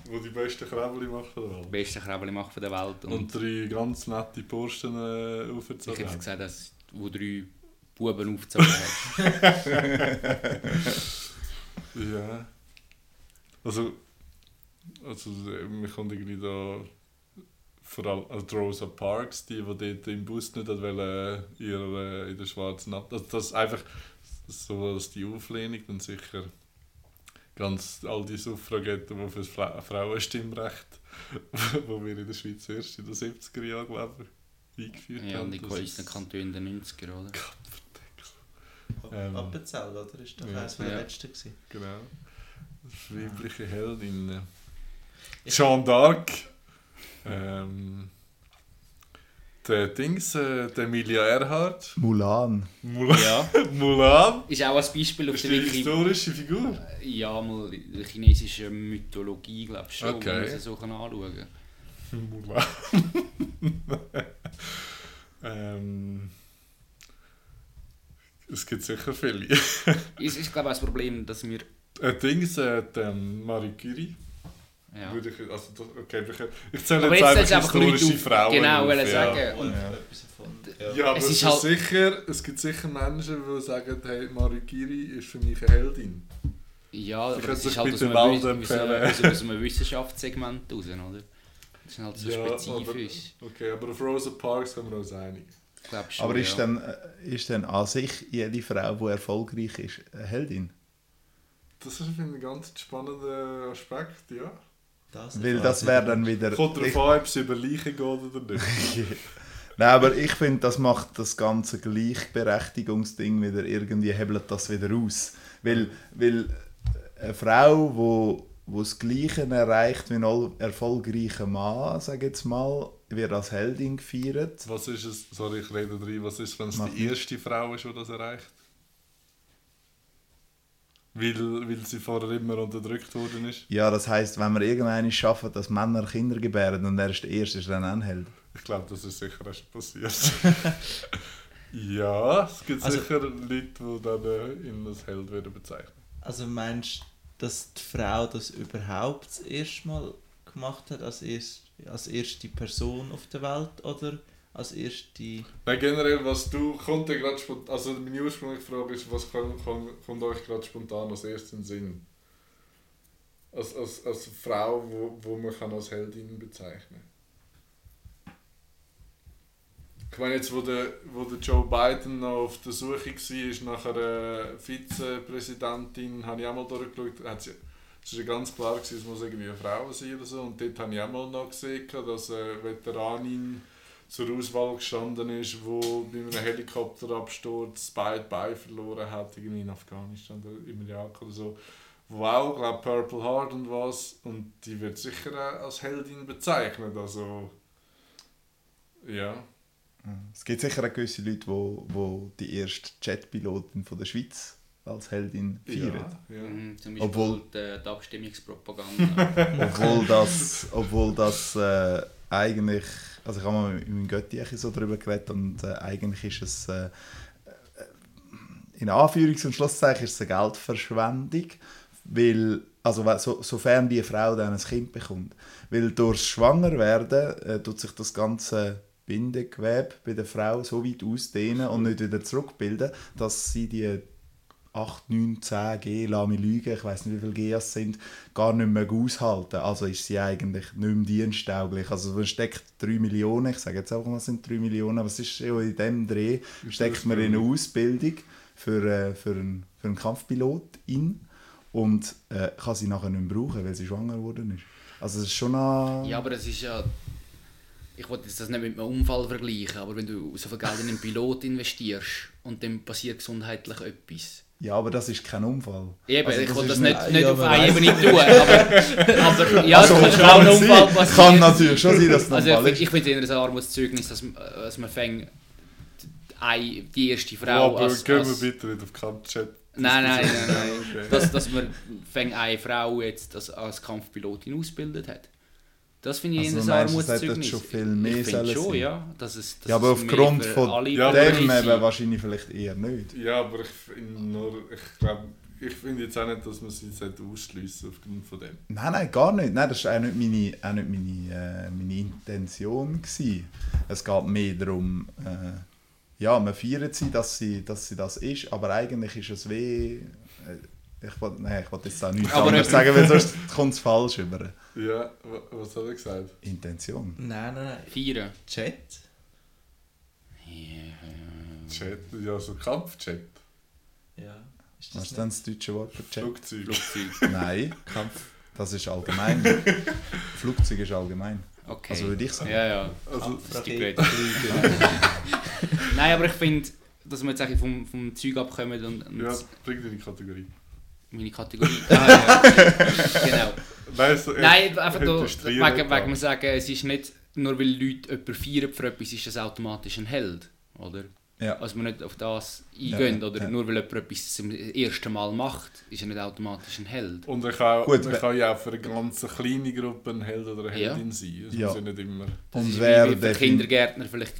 Wo die besten Krebeli machen oder was? Beste Krebeli macht von der Welt. Und, Und drei ganz nette Burschen äh, ich aufgezogen hätte haben. gesagt, dass wo drei Buben aufgezogen hat. Ja. Also, also mir kommt irgendwie da vor allem also die Rosa Parks, die, die dort im Bus nicht hat wollen, ihre, in der schwarzen Nacht. Also das ist einfach so als die Auflehnung dann sicher ganz all die Suffragetten, die für das Fra Frauenstimmrecht, wo wir in der Schweiz erst in den 70er Jahren, glaube ich, eingeführt ja, haben. und die ist- Kantone in den 90er, oder? Ähm, Appenzell, oder? Ist doch ja. eines der Ja. letzten gewesen. Genau. Das weibliche Heldin. Jeanne d'Arc. Ähm, der Dings, äh, der Emilia Earhart. Mulan. Mulan. Ja. Mulan. Ist auch ein Beispiel auf Ist der die Wiki. historische Figur. Ja, mal in der chinesischen Mythologie, glaube ich schon, Okay. wenn man sie so kann anschauen kann. Mulan. ähm, es gibt sicher viele. Es ist, glaube ich, auch das Problem, dass wir... Ein Dings, äh, die, Marie Curie. Ja. Würde ich, also, das, okay, ich, ich zähle Aber jetzt jetzt einfach historische Frauen genau, auf, ja. sagen. Und Ja. etwas davon. Ja, aber Es es, halt- sicher, es gibt sicher Menschen, die sagen, hey, Marie Curie ist für mich eine Heldin. Ja, aber könnte es sich ist halt aus einem, aus einem, aus einem, aus einem Wissenschaftssegment raus, oder? Das ist halt so spezifisch. Aber, okay, aber auf Rosa Parks können wir uns einig. Ich glaube schon, Aber ist, ja. dann, äh, ist dann an sich jede Frau, die erfolgreich ist, eine Heldin? Das ist finde ich, ein ganz spannender Aspekt, ja. Das Weil das wäre dann wieder... Kommt ich- darauf an, ob es über Leichen geht oder nicht. Nein, aber ich finde, das macht das ganze Gleichberechtigungsding wieder irgendwie, hebelt das wieder aus. Weil, weil eine Frau, wo, wo das Gleiche erreicht wie ein erfolgreicher Mann, sage jetzt mal, wird als Heldin gefeiert. Was ist es, sorry, ich rede rein, was ist, wenn es die erste Frau ist, die das erreicht? Weil, weil sie vorher immer unterdrückt worden ist. Ja, das heisst, wenn wir irgendwann schaffen, dass Männer Kinder gebären und er ist der Erste, ist er dann Held. Ich glaube, das ist sicher erst passiert. Ja, es gibt Also- sicher Leute, die dann äh, ihn als Held würden bezeichnen. Also meinst du, dass die Frau das überhaupt das erste Mal gemacht hat, als, erst, als erste Person auf der Welt oder als erste... Nein, generell, was du, kommt dir gerade spontan, also meine ursprüngliche Frage ist, was kann, kann, kommt euch gerade spontan als den Sinn? Als, als, als Frau, wo, wo man kann als Heldin bezeichnen Ich meine jetzt, wo der, wo der Joe Biden noch auf der Suche war nach einer Vizepräsidentin, habe ich auch mal durchgeschaut, es war ja ganz klar, gewesen, es muss irgendwie eine Frau sein oder so. Und dort habe ich auch mal noch gesehen, dass eine Veteranin zur Auswahl gestanden ist, wo bei einem Helikopterabsturz beide Beine verloren hat, irgendwie in Afghanistan oder im Irak oder so. Wo auch, glaube Purple Heart und was. Und die wird sicher als Heldin bezeichnet. Also, ja. Es gibt sicher auch gewisse Leute, die wo, wo die erste Jetpilotin von der Schweiz als Heldin feiern. Ja, ja. Mhm, Zum Beispiel Obwohl- die, die Abstimmungspropaganda. Obwohl das, obwohl das äh, eigentlich, also ich habe mal mit meinem Götti so darüber geredet und äh, eigentlich ist es äh, äh, in Anführungs- und Schlusszeichen ist es eine Geldverschwendung, weil, also so, sofern die Frau dann ein Kind bekommt, weil durchs Schwangerwerden äh, tut sich das ganze Bindegewebe bei der Frau so weit ausdehnen und nicht wieder zurückbilden, dass sie die 8, 9, 10 G, lass mich lügen, ich weiß nicht, wie viele Gs sind, gar nicht mehr aushalten. Also ist sie eigentlich nicht mehr diensttauglich. Also man steckt 3 Millionen, ich sage jetzt einfach mal, es sind 3 Millionen, aber es ist ja in dem Dreh, steckt man in eine Ausbildung für, äh, für, einen, für einen Kampfpilot in und äh, kann sie nachher nicht mehr brauchen, weil sie schwanger geworden ist. Also es ist schon eine... ja, aber es ist ja... Ich wollte jetzt das nicht mit einem Unfall vergleichen, aber wenn du so viel Geld in einen Pilot investierst und dann passiert gesundheitlich etwas... Ja, aber das ist kein Unfall. Eben, Also ich das will ist das nicht- nicht, nicht ja, auf einer Ebene tun, aber, aber ja, Also, es kann auch ein kann Unfall sein. passieren. Kann natürlich schon sein, dass es ein Also Unfall ich, ist. ich finde es eher ein Armutszeugnis, dass, dass man fängt, die, die erste Frau Ja, aber als, gehen als wir bitte nicht auf Kampfchat. Nein, nein, nein, nein. Okay. dass, dass man fängt eine Frau jetzt als, als Kampfpilotin ausgebildet hat. Das finde ich Also es hätte Armutszeugnis. schon viel mehr ich finde sollen schon, sein? ja. Dass es, dass Ja, aber aufgrund von Ja, Dem eben wahrscheinlich vielleicht eher nicht. Ja, aber ich finde nur, ich glaube, ich finde jetzt auch nicht, dass man sie ausschliessen aufgrund von dem. Nein, nein, gar nicht. Nein, das war auch nicht meine, auch nicht meine, äh, meine Intention. Gewesen. Es geht mehr darum, äh, ja, man feiert sie dass, sie, dass sie das ist, aber eigentlich ist es weh. Äh, ich wollte jetzt auch nichts Aber anderes sagen, weil sonst kommt es falsch über. Ja, wa- was hat er gesagt? Intention. Nein, nein, nein. Feiern. Chat? Chat, ja, so Kampfchat. Ja. Ist Was das ist denn das deutsche Wort für Chat? Flugzeug. Flugzeug. Nein, Kampf. Das ist allgemein. Flugzeug ist allgemein. Okay. Also würde ich sagen. Ja, ja. Also, Das ist. Nein, aber ich finde, dass wir jetzt eigentlich vom, vom Zeug abkommen und, und ja, bring deine Kategorie. meine Kategorie. Ah, ja. genau. Nein, so, Nein, einfach da, wegen, wegen wir sagen, es ist nicht, nur weil Leute jemanden feiern für etwas, ist das automatisch ein Held, oder? Ja. Also wir nicht auf das eingehen, Ja, oder ja. nur weil jemand etwas zum ersten Mal macht, ist er nicht automatisch ein Held. Und er kann, Gut, man we- kann ja auch für eine ganz kleine Gruppe ein Held oder eine Ja. Heldin sein. Es Ja. muss ja nicht immer... Das Und ist wer wie, wie Kindergärtner vielleicht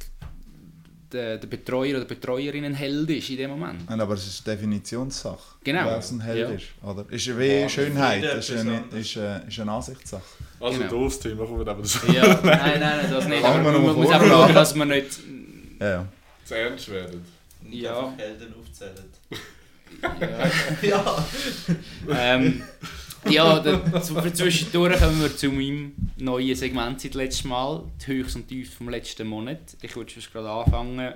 der, der Betreuer oder Betreuerin ein Held ist in dem Moment. Nein, aber es ist eine Definitionssache. Genau. Wer es ein Held Ja. ist. Oder? Ist wie Ja, Schönheit. jeder Ist eine, ist, eine, ist eine Ansichtssache. Also Genau. doofes Thema, kommen wir aber das, Ja, nein, nein, nein, das nicht. Aber man noch muss einfach schauen, dass man nicht... Ja, ja. zu ernst werden. Nicht Ja. einfach Helden aufzählen. Ja. ja. ähm, ja, da, zu, für zwischendurch kommen wir zu meinem neuen Segment seit letztem Mal, die Höchst und Tiefs vom letzten Monat. Ich würde schon gerade anfangen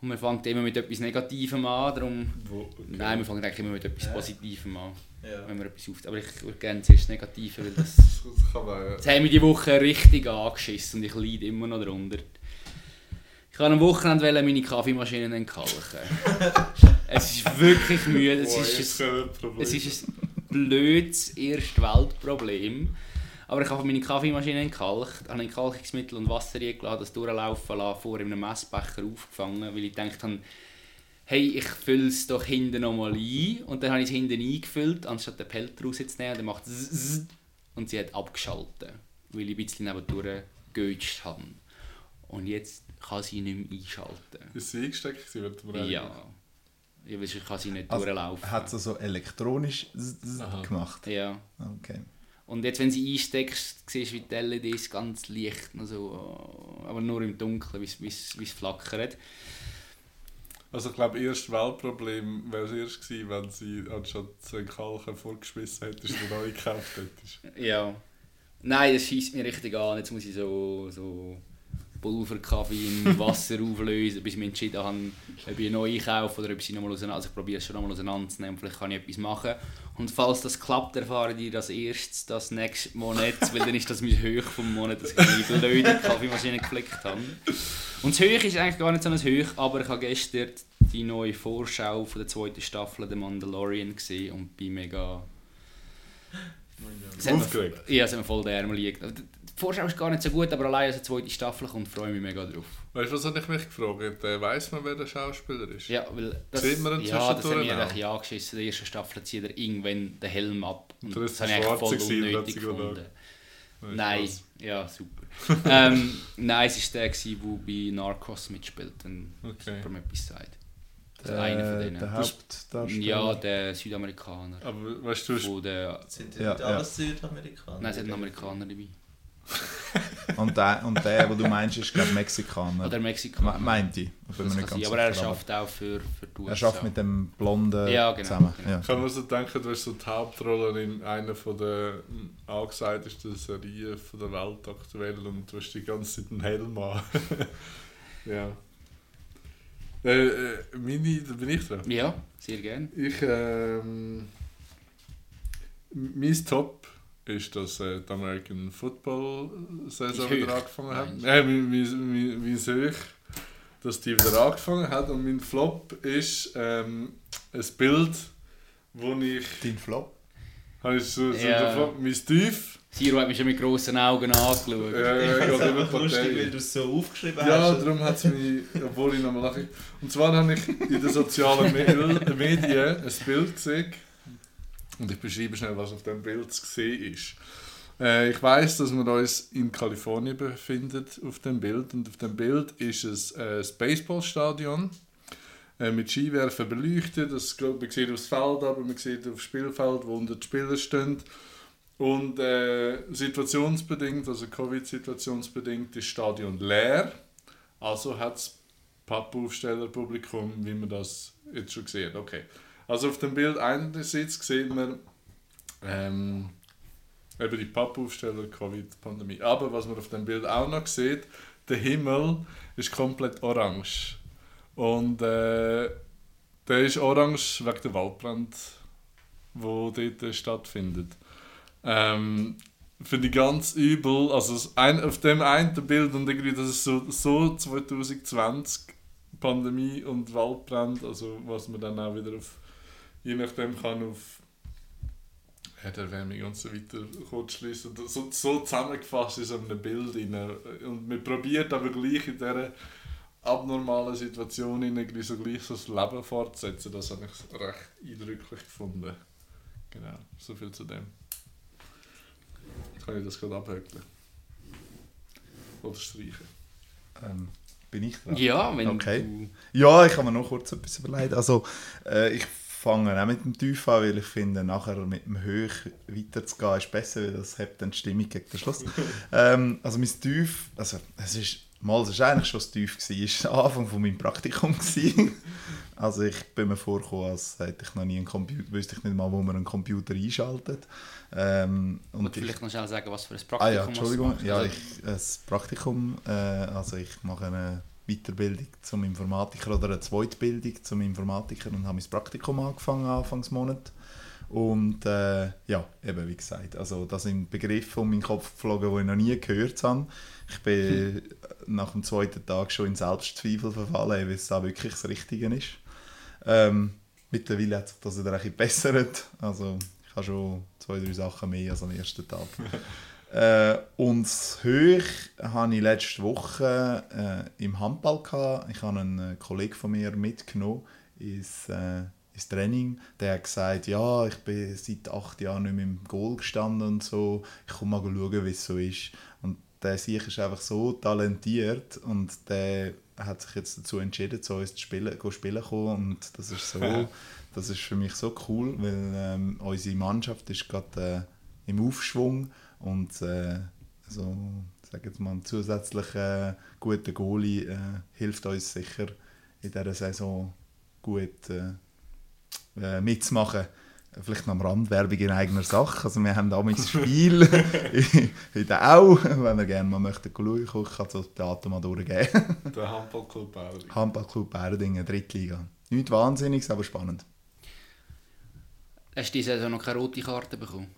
und wir fangen immer mit etwas Negativem an, darum... Okay. Nein, wir fangen eigentlich immer mit etwas. Positivem an, ja. wenn wir etwas auf... Aber ich würde gerne zuerst Negative, weil das... Das kann man, ja. Jetzt haben wir die Woche richtig angeschissen und ich leide immer noch darunter. Ich wollte am Wochenende meine Kaffeemaschine entkalken. es ist wirklich müde. Es ist, ein, es ist ein blödes Erstweltproblem. Aber ich habe meine Kaffeemaschine entkalkt, habe Entkalkungsmittel und Wasser reingelassen, das durchlaufen lassen, vor in einem Messbecher aufgefangen, weil ich gedacht habe, hey, ich fülle es doch hinten nochmal ein. Und dann habe ich es hinten eingefüllt, anstatt den Pelter rauszunehmen. Und dann macht es und sie hat abgeschaltet, weil ich ein bisschen nebendurch gegötscht habe. Und jetzt kann sie nicht mehr einschalten. Ist sie eingesteckt während dem Rennen? Ja. Ich weiß, ich kann sie nicht Also, durchlaufen. hat sie so elektronisch Aha. gemacht? Ja. Okay. Und jetzt, wenn sie einsteckst, siehst du, wie die LEDs ganz leicht, also, aber nur im Dunkeln, wie es- wie es wie es flackert. Also ich glaube, erst Weltproblem wäre es erst gewesen, wenn sie anstatt St. Kalken vorgeschmissen hättest und neu gekauft hättest. Ja. Nein, das schießt mir richtig an. Jetzt muss ich so, so Pulverkaffee im Wasser auflösen, bis ich mich entschieden habe, ob ich neu einkaufe oder ob ich sie nochmal auseinander... Also ich probiere es schon nochmal auseinanderzunehmen, vielleicht kann ich etwas machen. Und falls das klappt, erfahren die das erstes, das nächste Monat, weil dann ist das mein Höch vom Monat, dass ich die blöde Kaffeemaschine geflickt habe. Und das Höch ist eigentlich gar nicht so ein Höch, aber ich habe gestern die neue Vorschau von der zweiten Staffel «The Mandalorian» gesehen und bin mega... Aufgeregt? Ja, es hat mir voll der Ärmel liegt. Die Vorschau ist gar nicht so gut, aber allein als eine zweite Staffel kommt, freue ich mich mega drauf. Weißt du, was habe ich mich gefragt? Äh, weiss man, wer der Schauspieler ist? Ja, weil das, Sieht man ihn ja, das zwischendurch hat mir auch? eigentlich ja geschissen. In der ersten Staffel zieht er irgendwann den Helm ab. Und Da das ist habe ich voll unnötig gefunden. gedacht. Nein, ja, super. ähm, nein, es war der, der bei Narcos mitspielt, wenn Okay. jemand etwas sagt. Der, einer von denen. der Hauptdarsteller. Ja, der Südamerikaner. Aber weißt du, Von der, Sind Ja, nicht ja. alles Südamerikaner? nein, es einen Amerikaner dabei. Und der, und der, den du meinst, ist glaube Mexikaner. Oder Mexikaner. Me- Meint ich. Ich bin Das mir kann nicht sein, ganz aber er schafft auch für, für die USA. Er schafft mit dem Blonden Ja, genau, zusammen. genau. Ja. kann man so denken, du hast so die Hauptrolle in einer von der angesagtesten Serien von der Welt aktuell und du hast die ganze Zeit einen Helm an. ja. Äh, äh, meine, da bin ich dran. Ja, sehr gerne. Ich, ähm, mein Top ist, dass äh, die American Football Saison wieder angefangen hat. Meinst Äh, mein, mein, mein, mein dass die wieder angefangen hat. Und mein Flop ist ähm, ein Bild, wo ich. Dein Flop? Habe ich so, so Ja. der Flop, mein Tief. Siro hat mich schon mit grossen Augen angeschaut. Äh, Ich geht finde über lustig, weil du es so aufgeschrieben Ja, hast. darum hat es mich, obwohl ich nochmal lache. Und zwar habe ich in den sozialen Me- Medien ein Bild gesehen. Und ich beschreibe schnell, was auf dem Bild zu sehen ist. Äh, ich weiß, dass wir uns in Kalifornien befinden auf dem Bild. Und auf dem Bild ist es äh, das Baseballstadion äh, mit Skiwerfer beleuchtet. Das, glaub, man sieht aufs Feld, aber man sieht auf das Spielfeld, wo unter die Spieler stehen. Und äh, situationsbedingt, also Covid-situationsbedingt, ist das Stadion leer. Also hat es Pappaufstellerpublikum, wie man das jetzt schon sieht. Okay. Also auf dem Bild einerseits sieht man ähm, eben die Pappaufsteller, Covid-Pandemie. Aber was man auf dem Bild auch noch sieht, der Himmel ist komplett orange. Und äh, der ist orange wegen der Waldbrand, wo dort stattfindet. Ähm, Finde ich ganz übel. Also ein, auf dem einen Bild und irgendwie, das ist so, so 2020 Pandemie und Waldbrand, also was man dann auch wieder auf, je nachdem kann auf Erderwärmung und so weiter kurz schließen. So, so zusammengefasst in so einem Bild. Rein. Und man probiert aber gleich in dieser abnormalen Situation irgendwie so gleich so das Leben fortzusetzen. Das habe ich recht eindrücklich gefunden. Genau, so viel zu dem. Jetzt kann ich das gerade abhökeln. Oder streichen. Ähm, bin ich dran? Ja, wenn Okay. du... Ja, ich habe mir noch kurz etwas überlegt. Also, äh, ich fange auch mit dem Tief an, weil ich finde, nachher mit dem Höch weiterzugehen ist besser, weil das hebt dann die Stimmung gegen den Schluss. ähm, also mein Tief, also es ist, mal, es ist eigentlich schon das Tief gewesen, es war der Anfang von meinem Praktikum gewesen. Also ich bin mir vorgekommen, als hätte ich noch nie einen Computer, wüsste ich nicht mal, wo man einen Computer einschaltet. Ähm, und Und ich, vielleicht noch schnell sagen, was für ein Ah Praktikum ja, hast du Entschuldigung. Ja, ich, ein Praktikum, äh, also ich mache eine Weiterbildung zum Informatiker oder eine Zweitbildung zum Informatiker und habe mein Praktikum angefangen Anfangsmonat. Und äh, ja, eben wie gesagt, also das sind Begriffe um meinen Kopf geflogen, die ich noch nie gehört habe. Ich bin nach dem zweiten Tag schon in Selbstzweifel verfallen, weil es da wirklich das Richtige ist. Ähm, mittlerweile hat sich das wieder ein bisschen gebessert. Also ich habe schon zwei, drei Sachen mehr als am ersten Tag. Äh, und das Höch hatte ich letzte Woche äh, im Handball. Gehabt. Ich habe einen äh, Kollegen von mir mitgenommen ins, äh, ins Training. Der hat gesagt, ja, ich bin seit acht Jahren nicht mehr im Goal gestanden und so. Ich komme mal schauen, wie es so ist. Und der Sieg ist einfach so talentiert und der hat sich jetzt dazu entschieden, zu uns zu spielen, go spielen zu kommen und das ist so, das ist für mich so cool, weil ähm, unsere Mannschaft ist gerade äh, im Aufschwung und äh, so, sag jetzt mal, ein zusätzlicher guter Goalie äh, hilft uns sicher in dieser Saison gut äh, äh, mitzumachen. Vielleicht noch am Rand Werbung in eigener Sache. Also wir haben damals ein Spiel in- in der Au, wenn ihr gerne mal möchtet schauen, ich kann das Datum mal durchgeben. Der Handballclub Bauer. Handballclub Berdingen, Drittliga. Nicht Wahnsinniges, aber spannend. Hast du diese Saison noch keine rote Karte bekommen?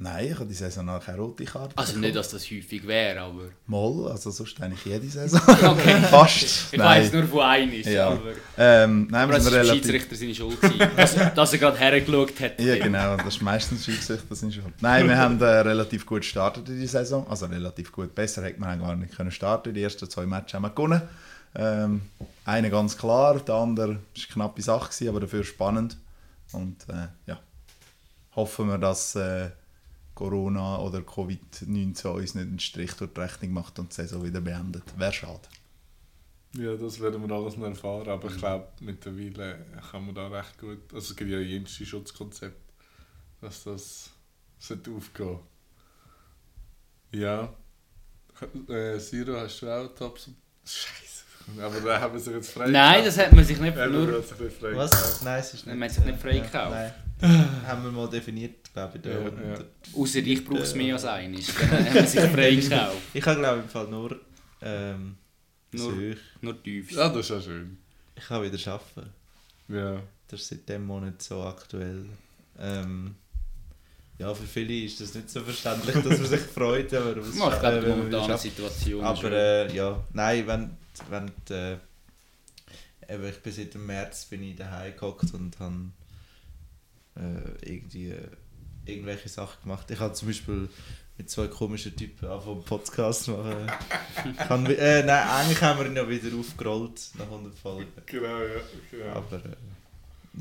Nein, ich habe die Saison noch keine rote Karte. Also bekommen. nicht, dass das häufig wäre, aber... Mal, also sonst eigentlich jede Saison. Okay. Fast. Ich weiss nur von einem, Ja. aber... Ähm, nein, Aber das der relativ... Schiedsrichter seine Schuld, gewesen, dass, dass er gerade hergeschaut hat. Ja, genau, das ist meistens Schiedsrichter sind schon. Nein, wir haben äh, relativ gut gestartet in die Saison. Also relativ gut. Besser hätte man gar nicht können starten. Die ersten zwei Matches haben wir gewonnen. Ähm, einer ganz klar, der andere war eine knappe Sache, aber dafür spannend. Und äh, ja, hoffen wir, dass äh, Corona oder Covid-19 uns nicht einen Strich durch die Rechnung macht und die Saison wieder beendet. Wäre schade. Ja, das werden wir alles noch erfahren, aber ich glaube, mittlerweile kann man da recht gut, also es gibt ja jenes Schutzkonzept, dass das sollte aufgehen. Ja. Äh, Siro, hast du auch Tops? Scheiße. Aber da haben wir sich jetzt frei Nein, das hat man sich nicht... Nur, sich nicht frei Was? gekauft. Nein, es ist nicht. Man hat sich nicht frei ja, gekauft. Nein. Haben wir mal definiert, glaube ich. Ja, ja. Außer ich brauche es mehr als eines. Dann haben wir sich frei gekauft. Ich habe, glaube ich, im Fall nur. Ähm, Nur- Zürich. Nur tief. Ja, das ist ja schön. Ich kann wieder arbeiten. Ja. Das ist seit dem Monat so aktuell. Ähm, ja, für viele ist das nicht so verständlich, dass man sich freut. Aber was, ich glaube, äh, die wenn man Situation ist Aber äh, ja, nein, wenn, wenn äh, eben, ich bin seit dem März bin ich daheim gehockt und habe äh, irgendwie äh, irgendwelche Sachen gemacht. Ich habe zum Beispiel mit zwei komischen Typen angefangen Podcast zu machen. Ich habe, äh, nein, eigentlich haben wir ihn ja wieder aufgerollt nach 100 Folgen. Genau, ja. Genau. Aber äh,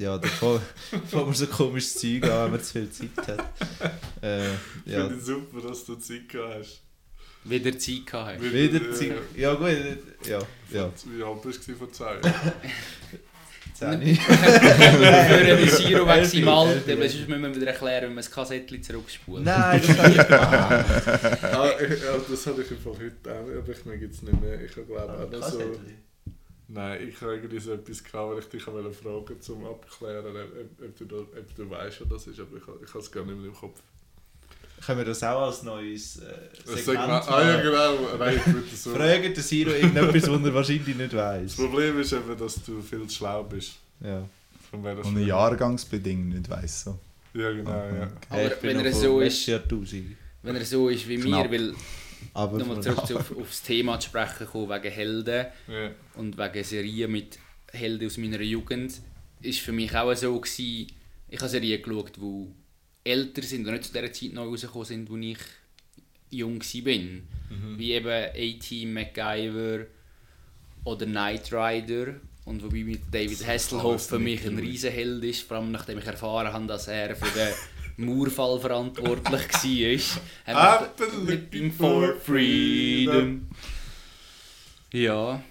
ja, da fängt man so komisches Zeug an, wenn man zu viel Zeit hat. Äh, Ich ja, finde es super, dass du Zeit gehabt hast. Wieder Zeit gehabt hast. wieder Zeit. Ja gut, ja, ja. Wie alt bist du vor zwei Jahren? Zehn. Für einen Siro Elf, maximal, sonst müssen wir wieder erklären, wenn man das Kassettchen zurückspult. Nein, das habe ich ah, ich, das hatte ich im Fall heute auch, aber ich merke jetzt nicht mehr. Ich glaube auch noch so... Nein, ich habe irgendwie so etwas gehabt, weil ich dich wollte fragen, zum Abklären, ob, ob, du, ob du weißt, was das ist, aber ich, ich habe es gar nicht mehr im Kopf. Können wir das auch als neues äh, Das Segment Segment, ah ja, genau. Nein, ich würde so... Fragen den Siro irgendetwas, was er wahrscheinlich nicht Das weiss. Problem ist eben, dass du viel zu schlau bist. Ja. Von Und eine. Jahrgangsbedingung nicht weiss. So. Ja, genau, ja. Aber ich bin wenn er so ist-. Wenn er so ist wie Knapp. mir, weil Aber nochmal zurück zu, auf, aufs Thema zu sprechen kommen, wegen Helden ja. und wegen Serien mit Helden aus meiner Jugend, ist für mich auch so gewesen, ich habe Serien geschaut, die älter sind und nicht zu der Zeit neu rausgekommen sind, wo ich jung war. Wie eben A-Team, MacGyver oder Knight Rider. Und wobei mit David Hasselhoff für mich ein Riesenheld ist, vor allem nachdem ich erfahren habe, dass er für den Mauerfall verantwortlich war. I'm Looking for Freedom. Ja,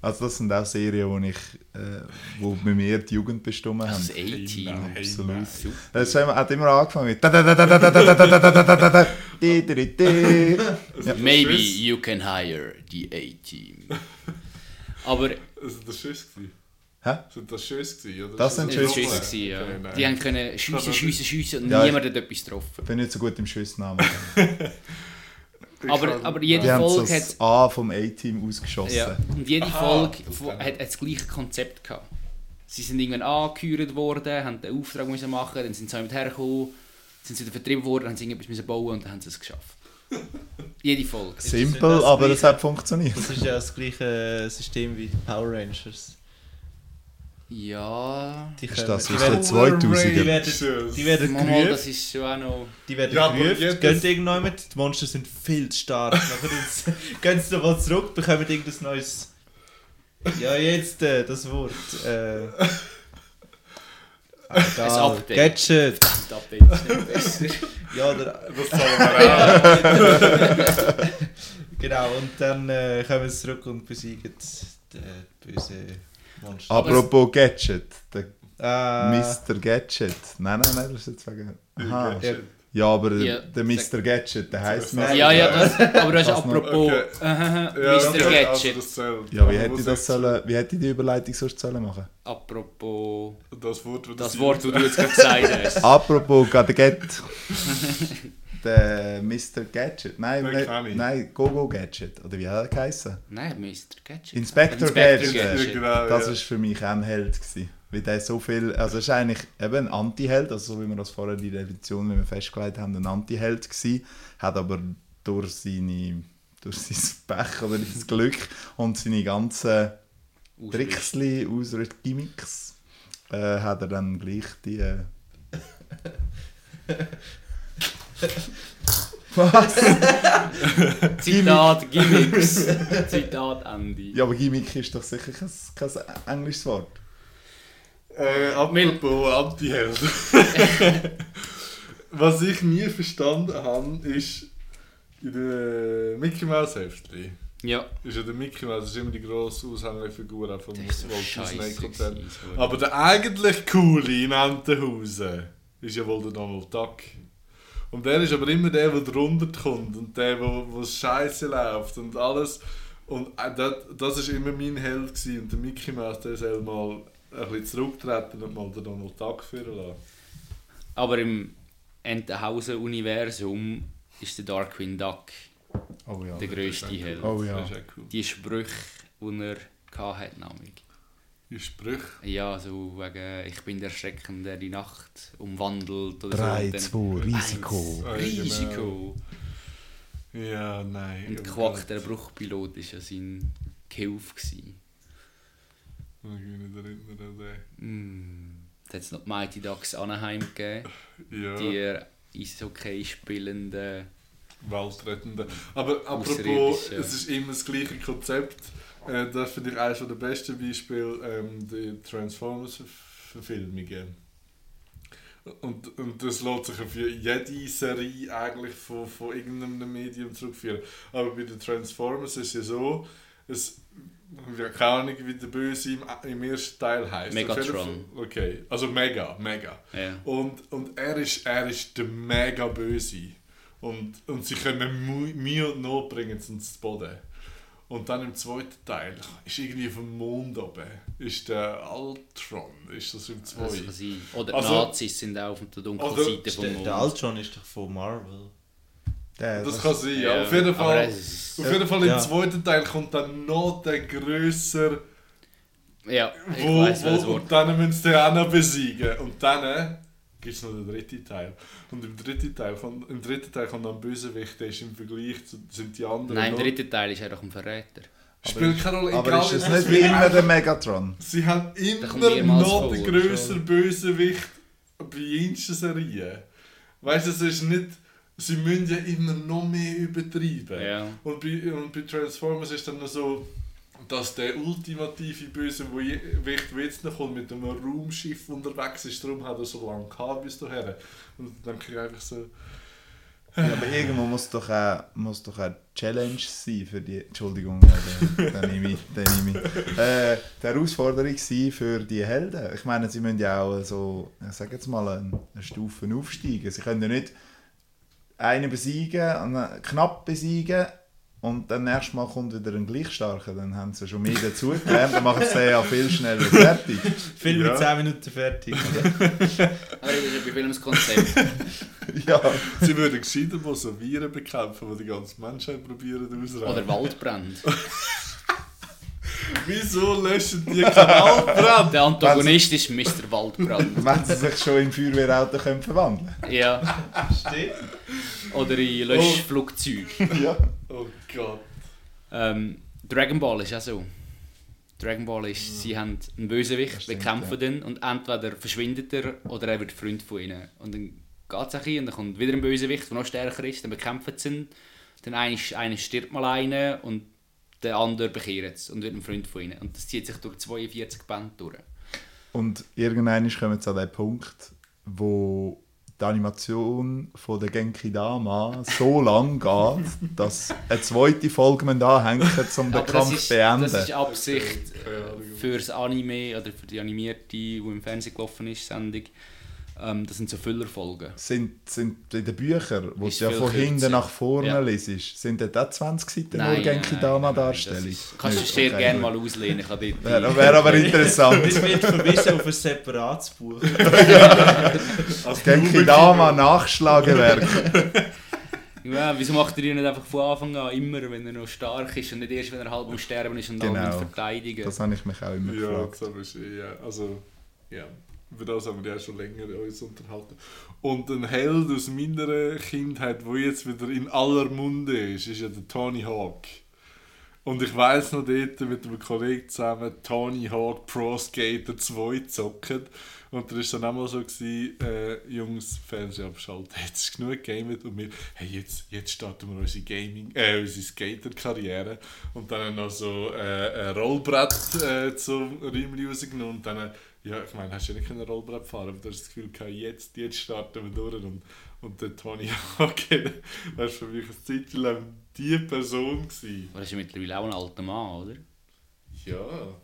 Also das sind auch Serien, wo ich, äh, wo bei mir die Jugend bestimmt haben. Das A-Team. Absolut. Das haben wir, hat immer angefangen mit. Maybe you can hire the A-Team. Aber. Also das war schön. Hä? Sind das schön? Oder? Das sind Schüsse. ja. Okay, die haben können schiessen, schiessen, schiessen und ja, niemand hat etwas getroffen. Ich bin nicht so gut im Schussnamen. Aber, aber jede Die haben so Folge hat... das A vom A-Team ausgeschossen. Ja, und jede Aha, Folge hat, hat das gleiche Konzept gehabt. Sie sind irgendwann angehört worden, haben den Auftrag müssen machen, dann sind sie jemand hergekommen, sind sie wieder vertrieben worden, haben sie irgendetwas müssen bauen und dann haben sie es geschafft. jede Folge. Simpel, aber das Gleiche? hat funktioniert. Das ist ja das gleiche System wie Power Rangers. Ja... Die, Ist das die aus werden, den 2000er? die werden, die werden Mama, gerufen, das ist schon auch noch... die werden Ja, gerufen, jetzt- gehen irgendjemand, die Monster sind viel zu stark. Nachher gehen sie nochmal zurück, bekommen irgendein neues... Ja, jetzt äh, das Wort. Äh, Ein egal. Update. Gadget. Update. jetzt nicht besser. Ja, oder, Das zahlen wir auch. genau, und dann äh, kommen sie zurück und besiegen den bösen Monster. Apropos Gadget, der Ah, Mr. Gadget. Nein, nein, nein, das ist jetzt wegen... Aha. Ja. Ja, aber Ja, der Mr. Gadget, der heisst. Mr. Ja, ja, das, aber das ist apropos Okay. äh, Ja, Mr. okay, Gadget. Also das zählt. Ja, wie hätte ich das sollen, wie hätte ich die Überleitung sonst sollen machen? Apropos Das Wort, das das Wort, das du jetzt gerade gesagt hast. Apropos Gadget. der Mr. Gadget. Nein, ich. nein, Gogo Gadget. Oder wie hat er geheißen? Nein, Mr. Gadget. Inspector Inspector Gadget. Genau, Das ja. war für mich auch ein Held. Gewesen. Weil der so viel, also es ist eigentlich eben ein Anti-Held, also so wie wir das vorher in der Edition, wie wir festgelegt haben, ein Anti-Held hat aber durch seine durch sein Pech oder sein Glück und seine ganzen Tricksli, Ausrüstung, Gimmicks, äh, hat er dann gleich die... Äh... Was? Zitat Gimmicks. Zitat Ende. Ja, aber Gimmick ist doch sicher kein, kein englisches Wort. Äh, apropos Anti-Held. Was ich nie verstanden habe, ist in der Mickey Mouse Heftli. Ja. Ist ja der Mickey Mouse das ist immer die grosse Aushängefigur auch vom Walt. Disney Konzert. Aber der eigentlich coole in Entenhausen ist ja wohl der Donald Duck. Und der ist aber immer der, der drunter kommt und der, wo wo es scheiße läuft und alles. Und äh, das, das ist immer mein Held gewesen. und der Mickey Mouse, der soll mal ein bisschen zurücktreten und mal den Donald Duck führen lassen. Aber im Entenhausen-Universum ist der Darkwing Duck Oh ja. der grösste Held. Oh ja. Die Sprüche, die er hatte, nämlich. Die Sprüche. Ja, so wegen «Ich bin der Schrecken, der die Nacht umwandelt» oder 3, so. Und 2, Risiko. Dann- ja, Risiko. Ja, nein. Und oh Quack, Gott. der Bruchpilot, war ja sein gewesen. Ich kann mich nicht erinnern an Mm. Da hat es noch die Mighty Ducks Anaheim gegeben, den. Ja. die Eishockey spielenden. Weltrettende. Aber apropos, es ist immer das gleiche Konzept. Äh, das finde ich eines der besten Beispiele, ähm, die Transformers-Verfilmungen. Und, und das lässt sich auf jede Serie eigentlich von, von irgendeinem Medium zurückführen. Aber bei den Transformers ist es ja so, es, ich habe keine Ahnung, wie der Böse im, im ersten Teil heißt. Megatron. Okay, also Mega, Mega. Ja. Und, und er, ist, er ist der mega Böse. Und, und sie können Mühe und Not bringen sie ins Boden. Und dann im zweiten Teil ist irgendwie auf dem Mond oben. Ist der Altron, ist das im Das zweiten? kann sein. Oder Also- die Nazis sind auch auf der dunklen Also, Seite vom der, Mond. der Altron ist doch von Marvel. Der, Das kann sein, ja. Ja, Auf jeden Fall, ist- auf jeden Fall im Ja. zweiten Teil kommt dann noch der grösser, Ja, ich wo, welches wo, und dann müssen sie den auch noch besiegen. Und dann gibt es noch den dritten Teil. Und im dritten Teil, kommt- im dritten Teil kommt dann ein Bösewicht, der ist im Vergleich zu sind die anderen. Nein, im dritten Teil ist er doch ein Verräter. Spielt keine Rolle, aber egal. ist es nicht wie immer der Megatron? Sie haben immer noch den grösseren Bösewicht bei jensten Serien. Weißt du, es ist nicht. Sie müssen ja immer noch mehr übertreiben. Ja. Und, bei, und bei Transformers ist dann noch so, dass der ultimative Bösewicht, der jetzt noch kommt, mit einem Raumschiff unterwegs ist. Darum hat er so lange gehabt bis dahin. Und dann denke ich einfach so. Ja, aber irgendwo muss doch auch, muss doch auch Challenge sein für die. Entschuldigung, äh, den nehme ich. Den nehme ich. Äh, die Herausforderung sein für die Helden. Ich meine, sie müssen ja auch so, ich sage jetzt mal, eine, eine Stufe aufsteigen. Sie können ja nicht einen besiegen, knapp besiegen und dann nächstes Mal kommt wieder ein gleich starker. Dann haben sie schon mehr dazugelernt. Dann machen sie ja viel schneller fertig. Film Ja. mit 10 Minuten fertig. Aber das ist ja bei Filmen das Konzept. ja. Sie würden gescheiter mal so Viren bekämpfen, die die ganze Menschheit probieren auszureißen. Oder Waldbrand. Wieso löschen die Kanalbrand? Der Antagonist ist Mr. Waldbrand. Wenn sie sich schon in Feuerwehrauto können verwandeln Ja. Stimmt. Oder in Löschflugzeuge. Ja. Oh Gott. Ähm, Dragon Ball ist auch so. Dragon Ball ist, sie haben einen Bösewicht, stimmt, bekämpfen den und entweder verschwindet er oder er wird Freund von ihnen. Und dann geht es ein bisschen und dann kommt wieder ein Bösewicht, der noch stärker ist, dann bekämpfen sie ihn. Dann einer, einer stirbt mal einen und der andere bekehrt es und wird ein Freund von ihnen. Und das zieht sich durch 42 Bände durch. Und irgendwann kommen sie an den Punkt, wo die Animation von der Genki Dama so lang geht, dass eine zweite Folge man da hängen, um den das Kampf zu beenden. das ist Absicht Keine Ahnung. fürs Anime oder für die animierte, die im Fernsehen gelaufen ist, Sendung. Ähm, das sind so Füllerfolgen. sind, sind in den Büchern, wo Ist du ja von kürzer. hinten nach vorne Ja. lesest, sind dort auch 20 Seiten nur Nein, Genki nein, Dama nein, nein, Darstellung? das ist- Kannst du sehr Okay, gerne mal auslehnen. Ich Wäre wär aber interessant. Es wird verwiesen auf ein separates Buch. Als Genki Nube- Dama Nachschlagewerk. Ja, wieso macht er ihn nicht einfach von Anfang an immer, wenn er noch stark ist und nicht erst, wenn er halb am Sterben ist und Genau. dann mit verteidigen? Das habe ich mich auch immer Ja, gefragt. das habe ich, ja, also, ja. Über das haben wir ja schon länger uns unterhalten. Und ein Held aus meiner Kindheit, der jetzt wieder in aller Munde ist, ist ja der Tony Hawk. Und ich weiß noch dort mit einem Kollegen zusammen Tony Hawk Pro Skater 2 zocken. Und da war dann auch mal so, gewesen, äh, Jungs, Fernseher abschalten, jetzt ist genug gegamet und wir, hey, jetzt, jetzt starten wir unsere Gaming, äh, unsere Skater-Karriere. Und dann noch so äh, ein Rollbrett äh, zum Rimli rausgenommen und dann, ja, ich meine, hast du ja nicht können Rollbrett fahren, aber du hast das Gefühl gehabt, jetzt, jetzt starten wir durch und, und der Tony Hawk, war für mich eine Zeit lang die Person gewesen. Aber das ist ja mittlerweile auch ein alter Mann, oder? Ja.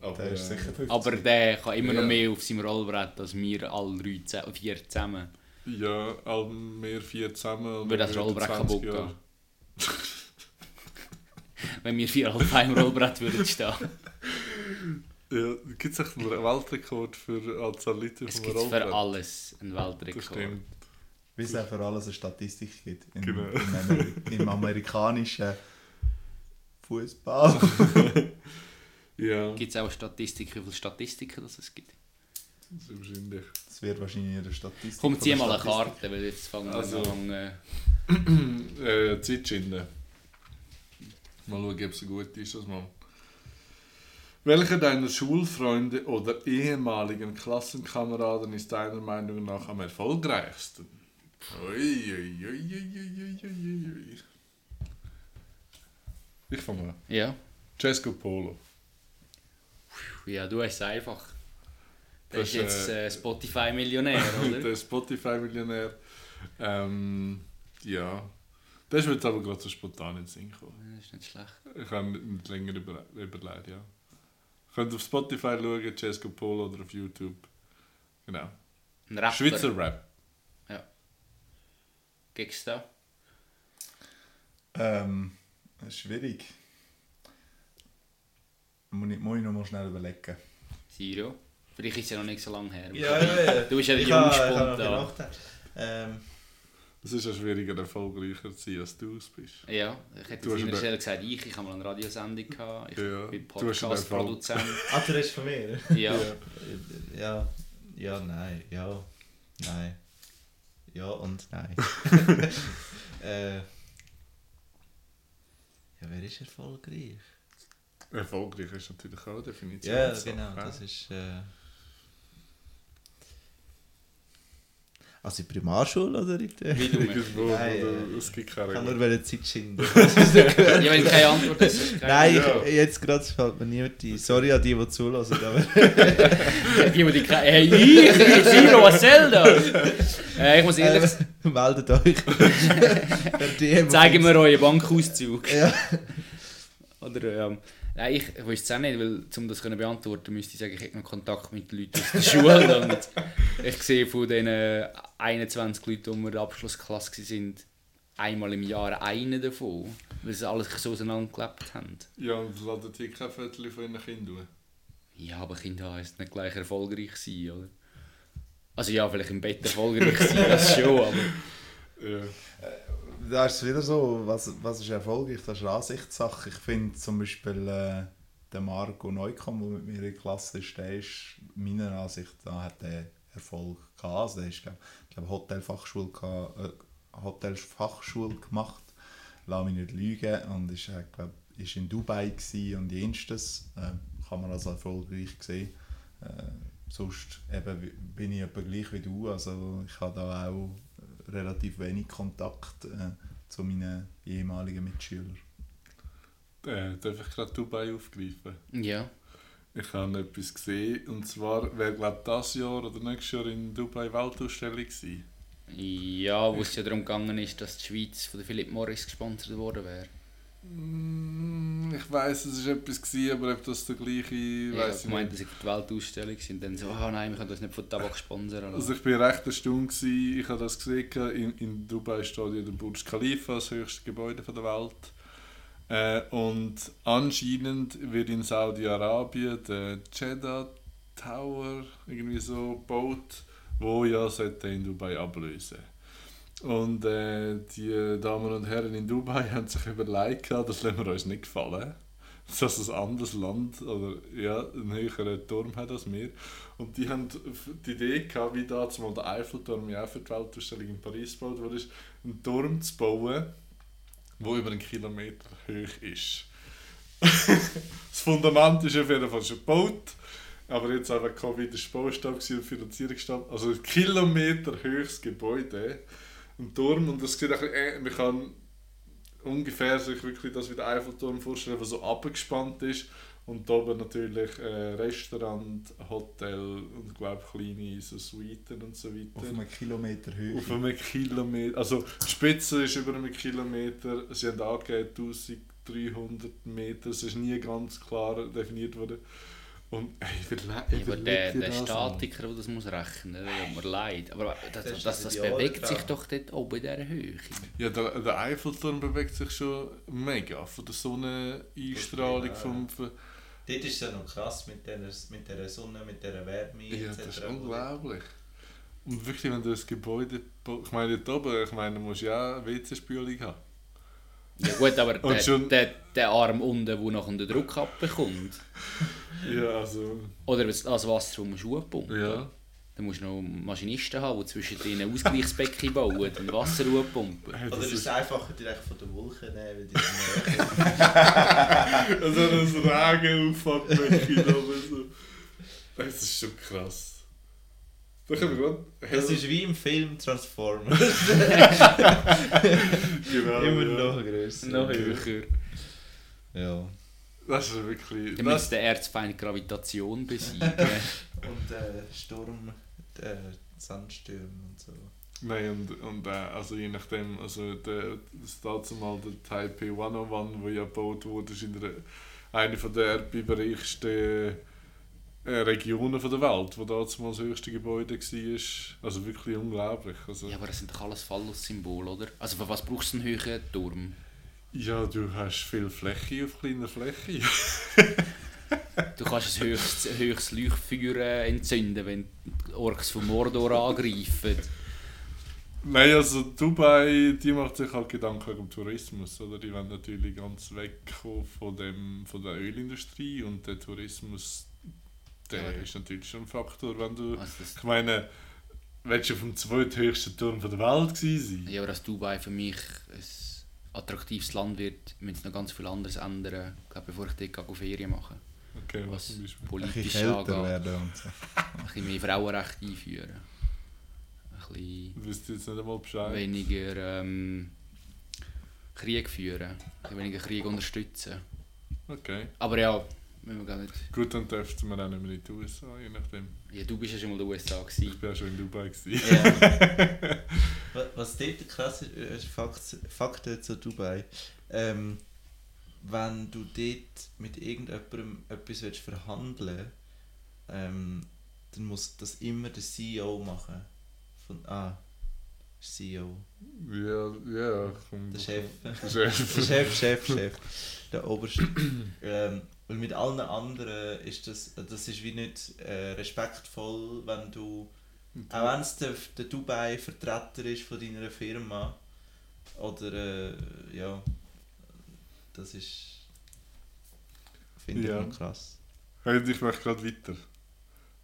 Aber, Der ist äh, sicher 50. Aber der kann immer Ja. noch mehr auf seinem Rollbrett als wir alle drei, vier zusammen. Ja, all wir vier zusammen. Würde das Rollbrett 20 kaputt gehen. Wenn wir vier alle auf einem Rollbrett würden stehen. Ja, gibt es echt einen Weltrekord für Anzahl Liter Es gibt für alles einen Das Weltrekord. stimmt. Wie es auch für alles eine Statistik gibt. Im, Genau. im, Ameri im amerikanischen Fußball. Ja, Gibt es auch eine Statistik, wie viele Statistiken das es gibt? das ist wahrscheinlich. Das wird wahrscheinlich in der Statistik. Komm, zieh mal eine Statistik. Karte, weil jetzt fangen wir Also. an. Äh, Äh, Zeitschiene. Mal schauen, ob es so gut ist. Das mal. Welcher deiner Schulfreunde oder ehemaligen Klassenkameraden ist deiner Meinung nach am erfolgreichsten? Ui, ui, ui. Ich fange an. ja. Cesco Polo. ja, du hast es einfach. Der Das ist jetzt äh, äh, Spotify-Millionär, oder? Der Spotify-Millionär. Ähm, ja. Das wird aber gerade so spontan in den Sinn kommen. Das ist nicht schlecht. Ich habe nicht, nicht länger über, überlegt, ja. Ihr könnt auf Spotify schauen, Cesco Polo oder auf YouTube. Genau. Ein Rapper. Schweizer Rap. Gibt's da? Ähm, schwierig. Muss ich, muss ich noch mal schnell überlegen. Siro? Vielleicht ist es ja noch nicht so lange her. Ja, ja, ja. Du bist ja der Ich habe- ich habe Jungspund noch da. gedacht. Ähm, Es ist ja schwieriger, erfolgreicher zu sein, als du es bist. Ja, ich hätte Du jetzt der gesagt, ich, ich habe mal eine Radiosendung gehabt, ich Ja, bin du hast einen Podcast-Produzent. ah, du redest von mir? Ja. Ja, ja, nein, ja, nein. Ja und nein. äh, ja, wer ist erfolgreich? Erfolgreich ist natürlich auch eine Definition. Ja, genau, das ist. Äh, also in der Primarschule oder in der. Wie du Nein, oder, äh, es gibt keine Ich kann nur Zeit schinden. Ja, wenn keine Antwort keine- Nein, Ja. ich, jetzt gerade fällt mir niemand ein. Sorry an die, die zulassen. Aber Die, die keine... Hey, ich, Siro, was soll das? Äh, ich muss ehrlich sagen, äh, meldet euch. Zeigen wir euren Bankauszug. Ja. Oder, ähm, nein, ich, ich weiß es auch nicht, weil um das zu beantworten müsste ich sagen, ich hätte noch Kontakt mit den Leuten aus der Schule. und ich sehe von den 21 Leuten, die wir in der Abschlussklasse waren, einmal im Jahr einen davon, weil sie alles so auseinandergelebt haben. Ja, und ladet ihr kein Viertel von ihren Kindern Ja, aber Kinder heisst nicht gleich erfolgreich sein, oder? Also ja, vielleicht im Bett erfolgreich sein, das schon, aber... Ja. Da ist es wieder so, was, was ist erfolgreich, das ist eine Ansichtssache. Ich finde zum Beispiel äh, der Marco Neukomm, der mit mir in der Klasse ist, der ist meiner Ansicht nach hat der Erfolg gehabt. Also der ist, glaube glaub, Hotelfachschule, äh, Hotelfachschule gemacht, lass mich nicht lügen, und ist, äh, glaub, ist in Dubai gewesen und jenstes, äh, kann man als erfolgreich sehen. Äh, sonst eben bin ich etwa gleich wie du, also ich habe da auch relativ wenig Kontakt äh, zu meinen ehemaligen Mitschülern. Äh, darf ich gerade Dubai aufgreifen? Ja. Ich habe etwas gesehen, und zwar wäre, glaube ich, das Jahr oder nächstes Jahr in Dubai Weltausstellung gewesen. Ja, wo es ja darum gegangen ist, dass die Schweiz von der Philip Morris gesponsert worden wäre. Mm, Ich weiß, es war etwas, gewesen, aber ob das der gleiche, ich meinte, nicht. dass ich für die Weltausstellung sind. Dann so, ah nein, wir können das nicht von Tabak sponsern. lassen. Also ich bin recht erstaunt, gewesen. ich habe das gesehen, in, in Dubai steht ja der Burj Khalifa, das höchste Gebäude der Welt. Äh, und anscheinend wird in Saudi-Arabien der Jeddah Tower irgendwie so gebaut, wo ja sollte in Dubai ablösen. Und äh, die Damen und Herren in Dubai haben sich überlegt, das lassen wir uns nicht gefallen, dass ein anderes Land oder ja, einen höheren Turm hat als wir. Und die haben die Idee gehabt, wie damals mal der Eiffelturm ja für die Weltausstellung in Paris gebaut wurde, einen Turm zu bauen, der über einen Kilometer hoch ist. das Fundament ist auf jeden Fall schon gebaut, aber jetzt einfach Covid ist Baustab und Finanzierungsstand. Also ein Kilometer hohes Gebäude, ein Turm und das sieht ein bisschen, äh, man kann ungefähr sich wirklich das wie der Eiffelturm vorstellen, der so abgespannt ist und oben natürlich äh, Restaurant, Hotel und glaube kleine so Suiten und so weiter. Auf einem Kilometer Höhe. Auf einem Kilometer. Also die Spitze ist über einem Kilometer. Sie haben angegeben 1300 Meter. Es ist nie ganz klar definiert worden. Und ey, überle Ja, aber der, der das. Statiker, der das muss rechnen muss, tut mir leid. Aber das, Das das, das, das bewegt sich doch dort oben in dieser Höhe. Ja, der, der Eiffelturm bewegt sich schon mega von der Sonneneinstrahlung. Ja. Vom, vom, Dort ist es ja noch krass mit der, mit der Sonne, mit der Wärme ja, etc. das ist unglaublich. Und wirklich, wenn du das Gebäude... Ich meine, dort oben, ich meine, du musst ja auch WC-Spülung haben. Ja gut, aber Und der, schon- der, der Arm unten, der nachher den Druck abbekommt, Ja, also... oder das das Wasser vom Schuh pumpen, Ja. dann musst du noch Maschinisten haben, die zwischen ein Ausgleichsbecken bauen und Wasser pumpen. Hey, Oder das ist es ist einfacher direkt von der Wolke nehmen, weil die also das Regenauffangbecken da oben so. Das ist schon krass. Da können wir gerade... Das ist wie im Film Transformers. genau, Immer ja. noch grösser. Noch höher. Ja. Das ist wirklich... Das, müsste der Erzfeind Gravitation besiegen. Und äh, Sturm, äh, Sandstürme und so. Nein, und, und äh, also je nachdem, also der, das dazu mal der Taipei 101, wo ja gebaut wurde, ist in der, eine von der erdbebenreichsten äh, Regionen von der Welt, wo dazu mal das höchste Gebäude war. Also wirklich unglaublich. Also, ja, aber das sind doch alles Phallus-Symbole, oder? Also für was brauchst du einen höheren Turm? ja, du hast viel Fläche auf kleiner Fläche. Du kannst ein höchstes, höchstes Leuchtfeuer äh, entzünden, wenn die Orks von Mordor angreifen. Nein, also Dubai, die macht sich halt Gedanken um Tourismus, oder? Die wollen natürlich ganz wegkommen von, dem, von der Ölindustrie und der Tourismus, der Ja. ist natürlich schon ein Faktor, wenn du... Also Ich meine, willst du auf dem zweithöchsten Turm der Welt gewesen sein? ja, aber dass Dubai für mich ein attraktives Land wird, müssen sie noch ganz viel anderes ändern, glaub, bevor ich dort gehe, Ferien mache. Okay, was Was zum Beispiel? Ein bisschen politisch angeht. werden und so. Ein bisschen mehr Frauenrechte einführen. Ein bisschen Du jetzt nicht einmal Bescheid. weniger ähm, Krieg führen. Ein bisschen weniger Krieg unterstützen. Okay. Aber ja, müssen wir gar nicht... Gut, dann dürften wir auch nicht mehr in die USA, je nachdem. Ja, du bist ja schon mal in den USA Ich gewesen. bin ja schon in Dubai. Gewesen. Ja. Wa- Was dort krass ist, äh, Fakt, Fakten zu Dubai. Ähm, wenn du dort mit irgendjemandem etwas willst verhandeln ähm, dann muss das immer der CEO machen. Von, ah, CEO. Ja, ja. komm. Der Chef. Der Chef. Der Chef, Chef, Chef. Der Oberste. ähm, weil mit allen anderen ist das, das ist wie nicht äh, respektvoll, wenn du, auch wenn es der, der Dubai-Vertreter ist von deiner Firma, oder äh, ja, das ist, finde Ja. ich krass. Hey, ich möchte gerade weiter.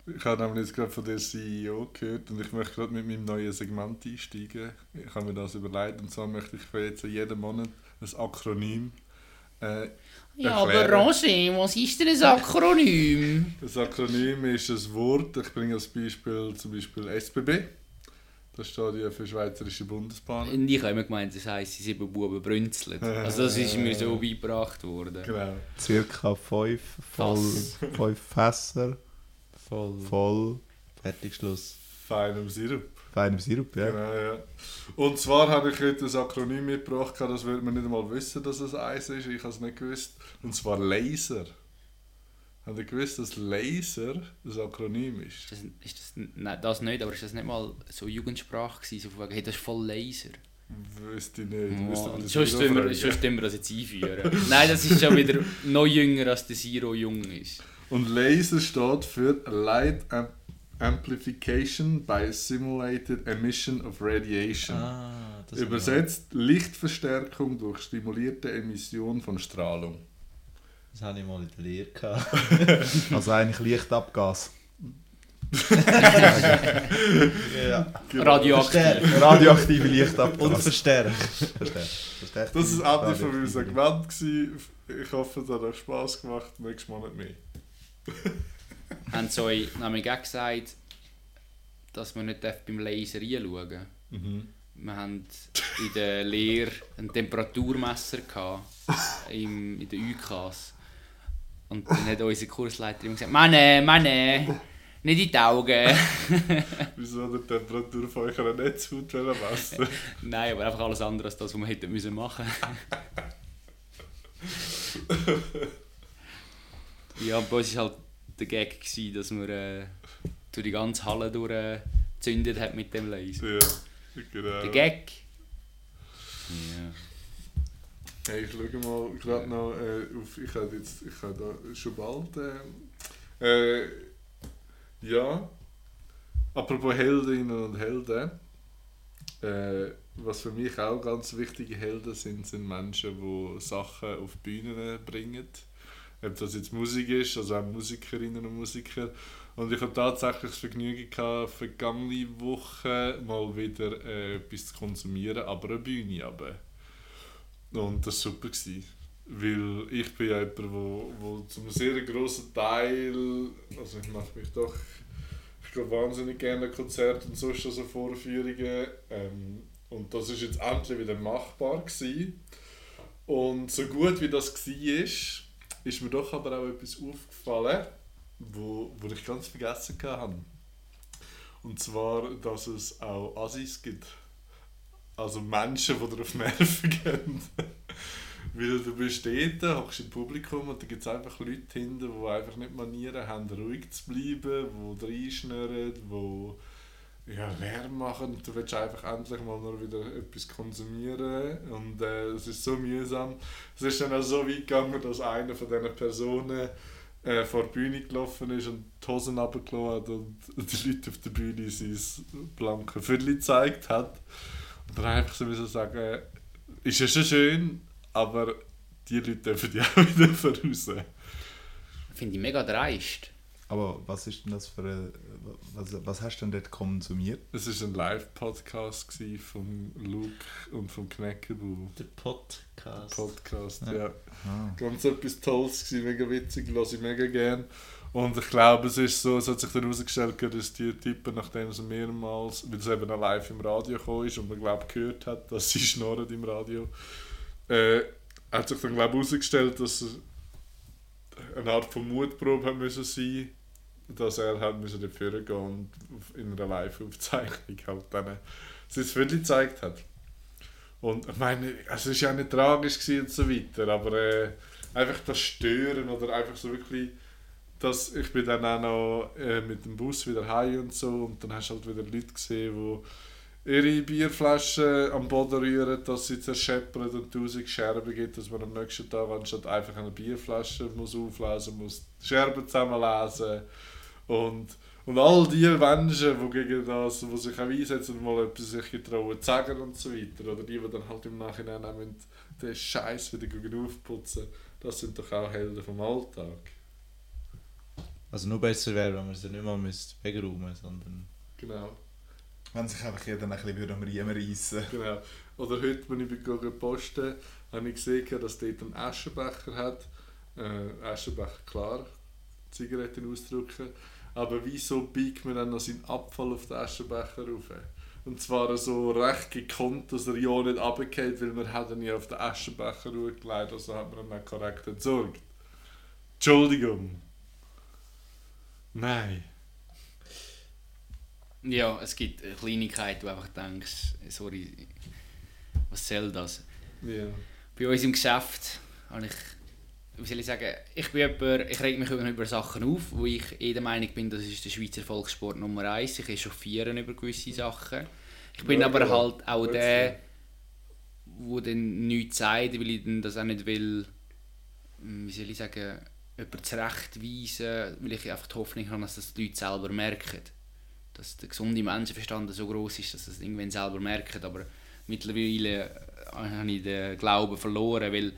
Ich habe nämlich jetzt gerade von der CEO gehört und ich möchte gerade mit meinem neuen Segment einsteigen. Ich habe mir das überlegt und zwar möchte ich für jetzt jeden Monat ein Akronym äh, ja, aber. Roger, was ist denn ein Akronym? Das Akronym ist ein Wort, ich bringe als Beispiel zum Beispiel SBB. Das steht ja für Schweizerische Bundesbahnen. Und ich habe immer gemeint, das heisst, die sieben Buben brünzeln. Also das ist mir so beigebracht worden. Genau. Circa fünf, voll, fünf Fässer, Voll. voll Fertig, Schluss. Feinem Sirup. Feinem Sirup, ja. Genau, ja. Und zwar habe ich heute ein Akronym mitgebracht, das würde man nicht einmal wissen, dass es eins ist. Ich habe es nicht gewusst. Und zwar Laser. Habt ihr gewusst, dass Laser ein Akronym ist? Ist das, ist das, nein, das nicht, aber ist das nicht mal so Jugendsprache gewesen, so wegen, hey, das ist voll Laser? Wüsste ich nicht. Oh, das sonst tun wir, wir das jetzt einführen. Nein, das ist schon wieder noch jünger, als der Zero jung ist. Und Laser steht für Light Am Amplification by Simulated Emission of Radiation. Ah, das Übersetzt Lichtverstärkung durch stimulierte Emission von Strahlung. Das habe ich mal in der Lehre gehabt. Also eigentlich Lichtabgas. ja. Radioaktiv. Radioaktive Und Lichtabgas. verstärkt. Verstärkt. Verstärkt. Das ist Ende von meinem Segment. Ich hoffe, es hat euch Spass gemacht. Nächstes Mal nicht mehr. Haben sie euch nämlich auch gesagt, dass man nicht beim Laser reinschauen darf? Mhm. Wir hatten in der Lehre ein Temperaturmesser gehabt, im, in den UKs. Und dann hat unsere Kursleiterin gesagt, Mann, Mann, nicht in die Augen. Wieso der Temperatur von eurer Netzhaut messen Nein, aber einfach alles andere als das, was wir hätten müssen machen Ja, bei uns war halt der Gag, gewesen, dass man äh, durch die ganze Halle durchgezündet hat mit dem Laser. Ja, genau. Der Gag? Ja. Hey, ich schaue mal gerade noch äh, auf. Ich habe jetzt. Ich habe da schon bald. Äh, äh, ja. Apropos Heldinnen und Helden. Äh, was für mich auch ganz wichtige Helden sind, sind Menschen, die Sachen auf die Bühnen bringen. Ob das jetzt Musik ist, also auch Musikerinnen und Musiker. Und ich habe tatsächlich das Vergnügen gehabt, vergangene Woche mal wieder äh, etwas zu konsumieren, aber eine Bühne aber. Und das war super. Gewesen. Weil ich bin ja jemand, wo, wo zu einem sehr grossen Teil, also ich mache mich doch, ich gehe wahnsinnig gerne Konzerte und sonst also Vorführungen. Ähm, und das ist jetzt endlich wieder machbar gewesen. Und so gut wie das war, ist mir doch aber auch etwas aufgefallen, wo, wo ich ganz vergessen habe. Und zwar, dass es auch Assis gibt. Also Menschen, die dir auf die Nerven gehen. Weil du bist dort, hockst im Publikum und da gibt es einfach Leute hinten, die einfach nicht Manieren haben, ruhig zu bleiben, die reinschnurren, die ja, Lärm machen und du willst einfach endlich mal nur wieder etwas konsumieren und äh, es ist so mühsam. Es ist dann auch so weit gegangen, dass einer von diesen Personen äh, vor die Bühne gelaufen ist und die Hosen runtergelassen hat und die Leute auf der Bühne sein blanke Viertel gezeigt hat. Und dann einfach so müssen sagen, ist ja schon schön, aber die Leute dürfen ja auch wieder voraus. Finde ich mega dreist. Aber was ist denn das für ein, was, was hast du denn dort konsumiert? Es war ein Live-Podcast von Luke und vom Kneckebu. Der Podcast. Podcast, Ja. ja. Ah. Ganz etwas Tolles gewesen, mega witzig, lasse ich mega gern. Und ich glaube, es ist so, es hat sich dann herausgestellt, dass die Typen, nachdem sie mehrmals, weil es eben auch live im Radio gekommen ist und man glaube gehört hat, dass sie schnurren im Radio, äh, hat sich dann glaube herausgestellt, dass es eine Art von Mutprobe hat müssen sein dass er halt müssen dafür gehen und in einer Live-Aufzeichnung halt dann sein Viertel gezeigt hat. Und ich meine, es ist ja nicht tragisch und so weiter, aber äh, einfach das Stören oder einfach so wirklich, dass ich bin dann auch noch äh, mit dem Bus wieder heim und so und dann hast du halt wieder Leute gesehen, die ihre Bierflaschen am Boden rühren, dass sie zerscheppern und tausend Scherben gibt, dass man am nächsten Tag anstatt einfach eine Bierflasche muss auflesen muss, Scherben zusammenlesen und und all die Menschen, die gegen das, die sich auch einsetzen und mal etwas sich getrauen zu sagen und so weiter, oder die, die dann halt im Nachhinein auch den Scheiß wieder gegen aufputzen, das sind doch auch Helden vom Alltag. Also nur besser wäre, wenn man sie nicht mal müsste wegräumen sondern... Genau. Wenn sich einfach jeder ein bisschen am Riemen reissen genau. Oder heute, als ich gegangen posten habe ich gesehen, dass dort einen Aschenbecher hat. Äh, Aschenbecher, klar, Zigaretten ausdrücken. Aber wieso biegt man dann noch seinen Abfall auf den Aschenbecher rauf? Und zwar so recht gekonnt, dass er ja nicht runterfällt, weil man hat ihn ja auf den Aschenbecher gelegt, also hat man ihn nicht korrekt entsorgt. Entschuldigung. Nein. Ja, es gibt eine Kleinigkeit, wo du einfach denkst, sorry, was soll das? Ja. Bei uns im Geschäft habe ich, wie soll ich sagen, ich bin jemand, ich reg mich über, über Sachen auf, wo ich eh der Meinung bin, das ist der Schweizer Volkssport Nummer eins. Ich echauffiere über gewisse Sachen. Ich bin Ja, aber genau. halt auch Gut der, wo dann nichts sagt, weil ich dann das auch nicht will, hm, wie soll ich sagen, jemanden zurechtweisen, weil ich einfach die Hoffnung habe, dass das die Leute selber merken. Dass der gesunde Menschenverstand so groß ist, dass sie es irgendwann selber merken. Aber mittlerweile äh, habe ich den Glauben verloren, weil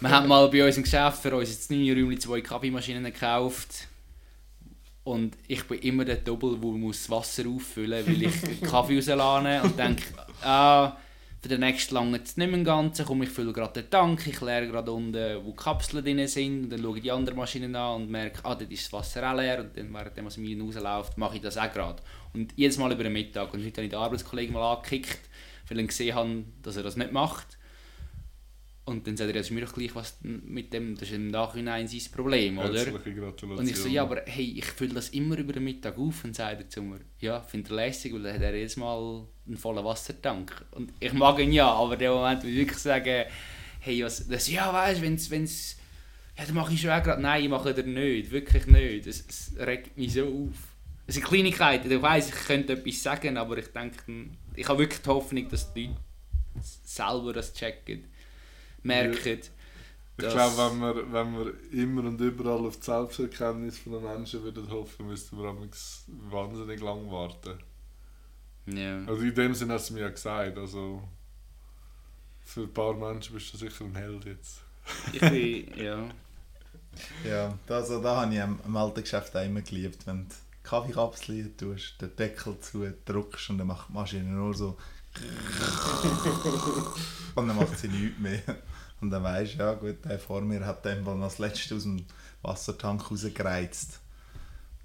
wir haben mal bei uns im Geschäft für uns jetzt neue Räumchen zwei Kaffeemaschinen gekauft. Und ich bin immer der Double, der muss Wasser auffüllen weil ich Kaffee rauslade und denke, ah, für den nächsten lange jetzt nicht mehr ganzen, komm, ich fülle gerade den Tank, ich leere gerade unten, wo die Kapseln drin sind, und dann schaue ich die anderen Maschinen an und merke, ah, dort ist das Wasser auch leer, und dann, während was mir rausläuft, mache ich das auch gerade. Und jedes Mal über den Mittag. Und heute habe ich den Arbeitskollegen mal angekickt, weil ich gesehen habe, dass er das nicht macht. Und dann sagt er, das ist mir doch gleich, was mit dem, das ist im Nachhinein sein Problem, oder? Herzliche Gratulation. Und ich so, ja, aber hey, ich fülle das immer über den Mittag auf und sage er zu mir, ja, finde er lässig, weil dann hat er jedes Mal einen vollen Wassertank. Und ich mag ihn ja, aber in dem Moment will ich wirklich sagen, hey, was, das, ja, weißt du, wenn's, wenn's, ja, dann mache ich schon auch gerade, nein, ich mache das nicht, wirklich nicht. Es, es regt mich so auf. Es sind Kleinigkeiten, ich weiss, ich könnte etwas sagen, aber ich denke, ich habe wirklich die Hoffnung, dass die Leute selber das checken, merken. Ich glaube, wenn wir, wenn wir immer und überall auf die Selbsterkenntnis von den Menschen würden hoffen, müssten wir amigs wahnsinnig lang warten. Ja. Also in dem Sinne hast du mir ja gesagt, also für ein paar Menschen bist du sicher ein Held jetzt. Ich bin, ja. Ja, das, also, da habe ich am, am alten Geschäft auch immer geliebt, wenn du die Kaffeekapsel tust, den Deckel zu drückst und dann macht die Maschine nur so und dann macht sie nichts mehr. Und dann weisst du, ja gut, der vor mir hat den mal als letztes aus dem Wassertank rausgereizt.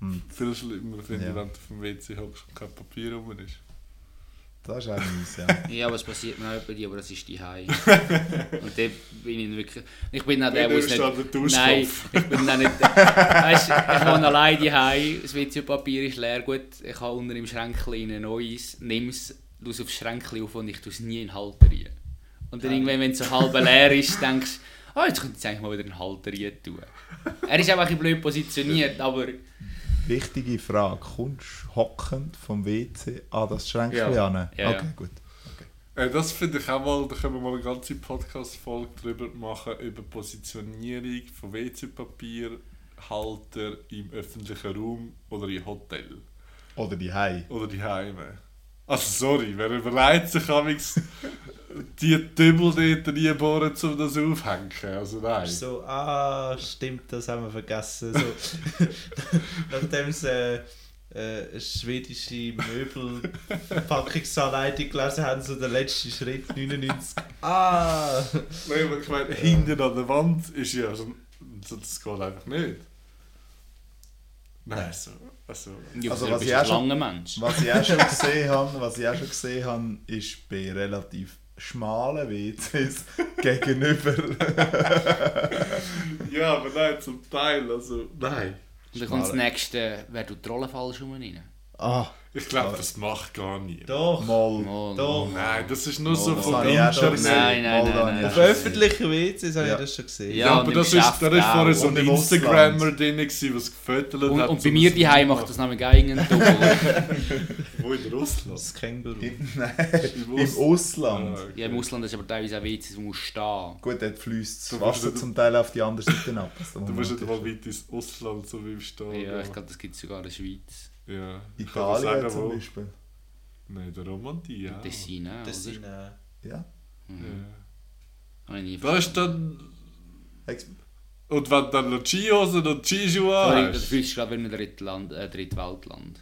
Und Viel schlimmer finde Ja. ich, wenn du vom WC hockst und kein Papier rum ist. das ist auch mies, ja. Ja, aber es passiert mir auch bei dir, aber das ist die Hai. Und dort bin ich wirklich. Ich bin auch der, Du es nicht. der Duschkopf. Nein, ich bin auch nicht. Weißt, ich wohne allein die Hai, das WC-Papier ist leer. Gut, ich habe unter im Schränkchen ein neues, nimm es, es aufs Schränkchen auf und ich tue es nie in den Halter rein. Und dann irgendwann, wenn es so halb leer ist, denkst du, oh, jetzt könnte ich eigentlich mal wieder einen Halter rein tun. Er ist einfach ein bisschen blöd positioniert, aber Wichtige Frage, kommst du hockend vom WC an das Schränkchen Ja. an? Ja, okay, ja. gut. Äh, das finde ich auch mal, da können wir mal eine ganze Podcast-Folge drüber machen, über Positionierung von WC-Papierhalter im öffentlichen Raum oder im Hotel. Oder die Hai. Oder die Heime. Also sorry, wer überlegt sich amigs die Dübel dort reinbohren, um das aufhängen? Also nein. So, ah, stimmt, das haben wir vergessen. So, nachdem sie äh, äh, schwedische Möbelverpackungsanleitung gelesen haben, so der letzte Schritt 99. Ah! Nein, aber ich meine, hinten an der Wand ist ja so, so das geht einfach nicht. Nein, so, also, ja, Also, du was ich ein auch schon- langer Mensch. Was ich auch schon gesehen habe, was ich auch schon gesehen habe, ist bei relativ schmalen WCs gegenüber. ja, aber nein, zum Teil, also nein. Und dann kommt das nächste, wer tut die Rollenfallschuhe rein? Ah, Ich glaube, das macht gar niemand. doch! Mal. Mal, Doch. Nein, das ist nur so Oh, von schon gesehen. Nein, nein, Mal, nein, nein. Auf öffentlichen WCs habe Ja. ich das schon gesehen. Ja, Ja, aber im das ist, da ist vorher so ein im Instagrammer drin, gewesen, was gefüttert Und, hat. und so bei mir die Heim macht das nämlich auch irgendein. Wo in Russland? Das Känguru. Nein, Im im Ost- Ausland. Ah, okay. Ja, im Ausland ist aber teilweise auch WCs, wo man stehen Gut, dort fließt Du das Wasser zum Teil auf die andere Seite ab. Du musst nicht mal weit ins Ausland, so wie im Stadion. Ja, ich glaube, das gibt es sogar in der Schweiz. Ja. Ich Italien sagen, zum wo. Beispiel. Nein, der Romandie, ja. Tessin oder? äh, Ja. Mhm. ja. Ich nie Da ist dann... Und wenn dann noch Skihosen und Skischuhe Sorry, das hast... fühlst du gerade wie ein Drittland, äh, Drittweltland.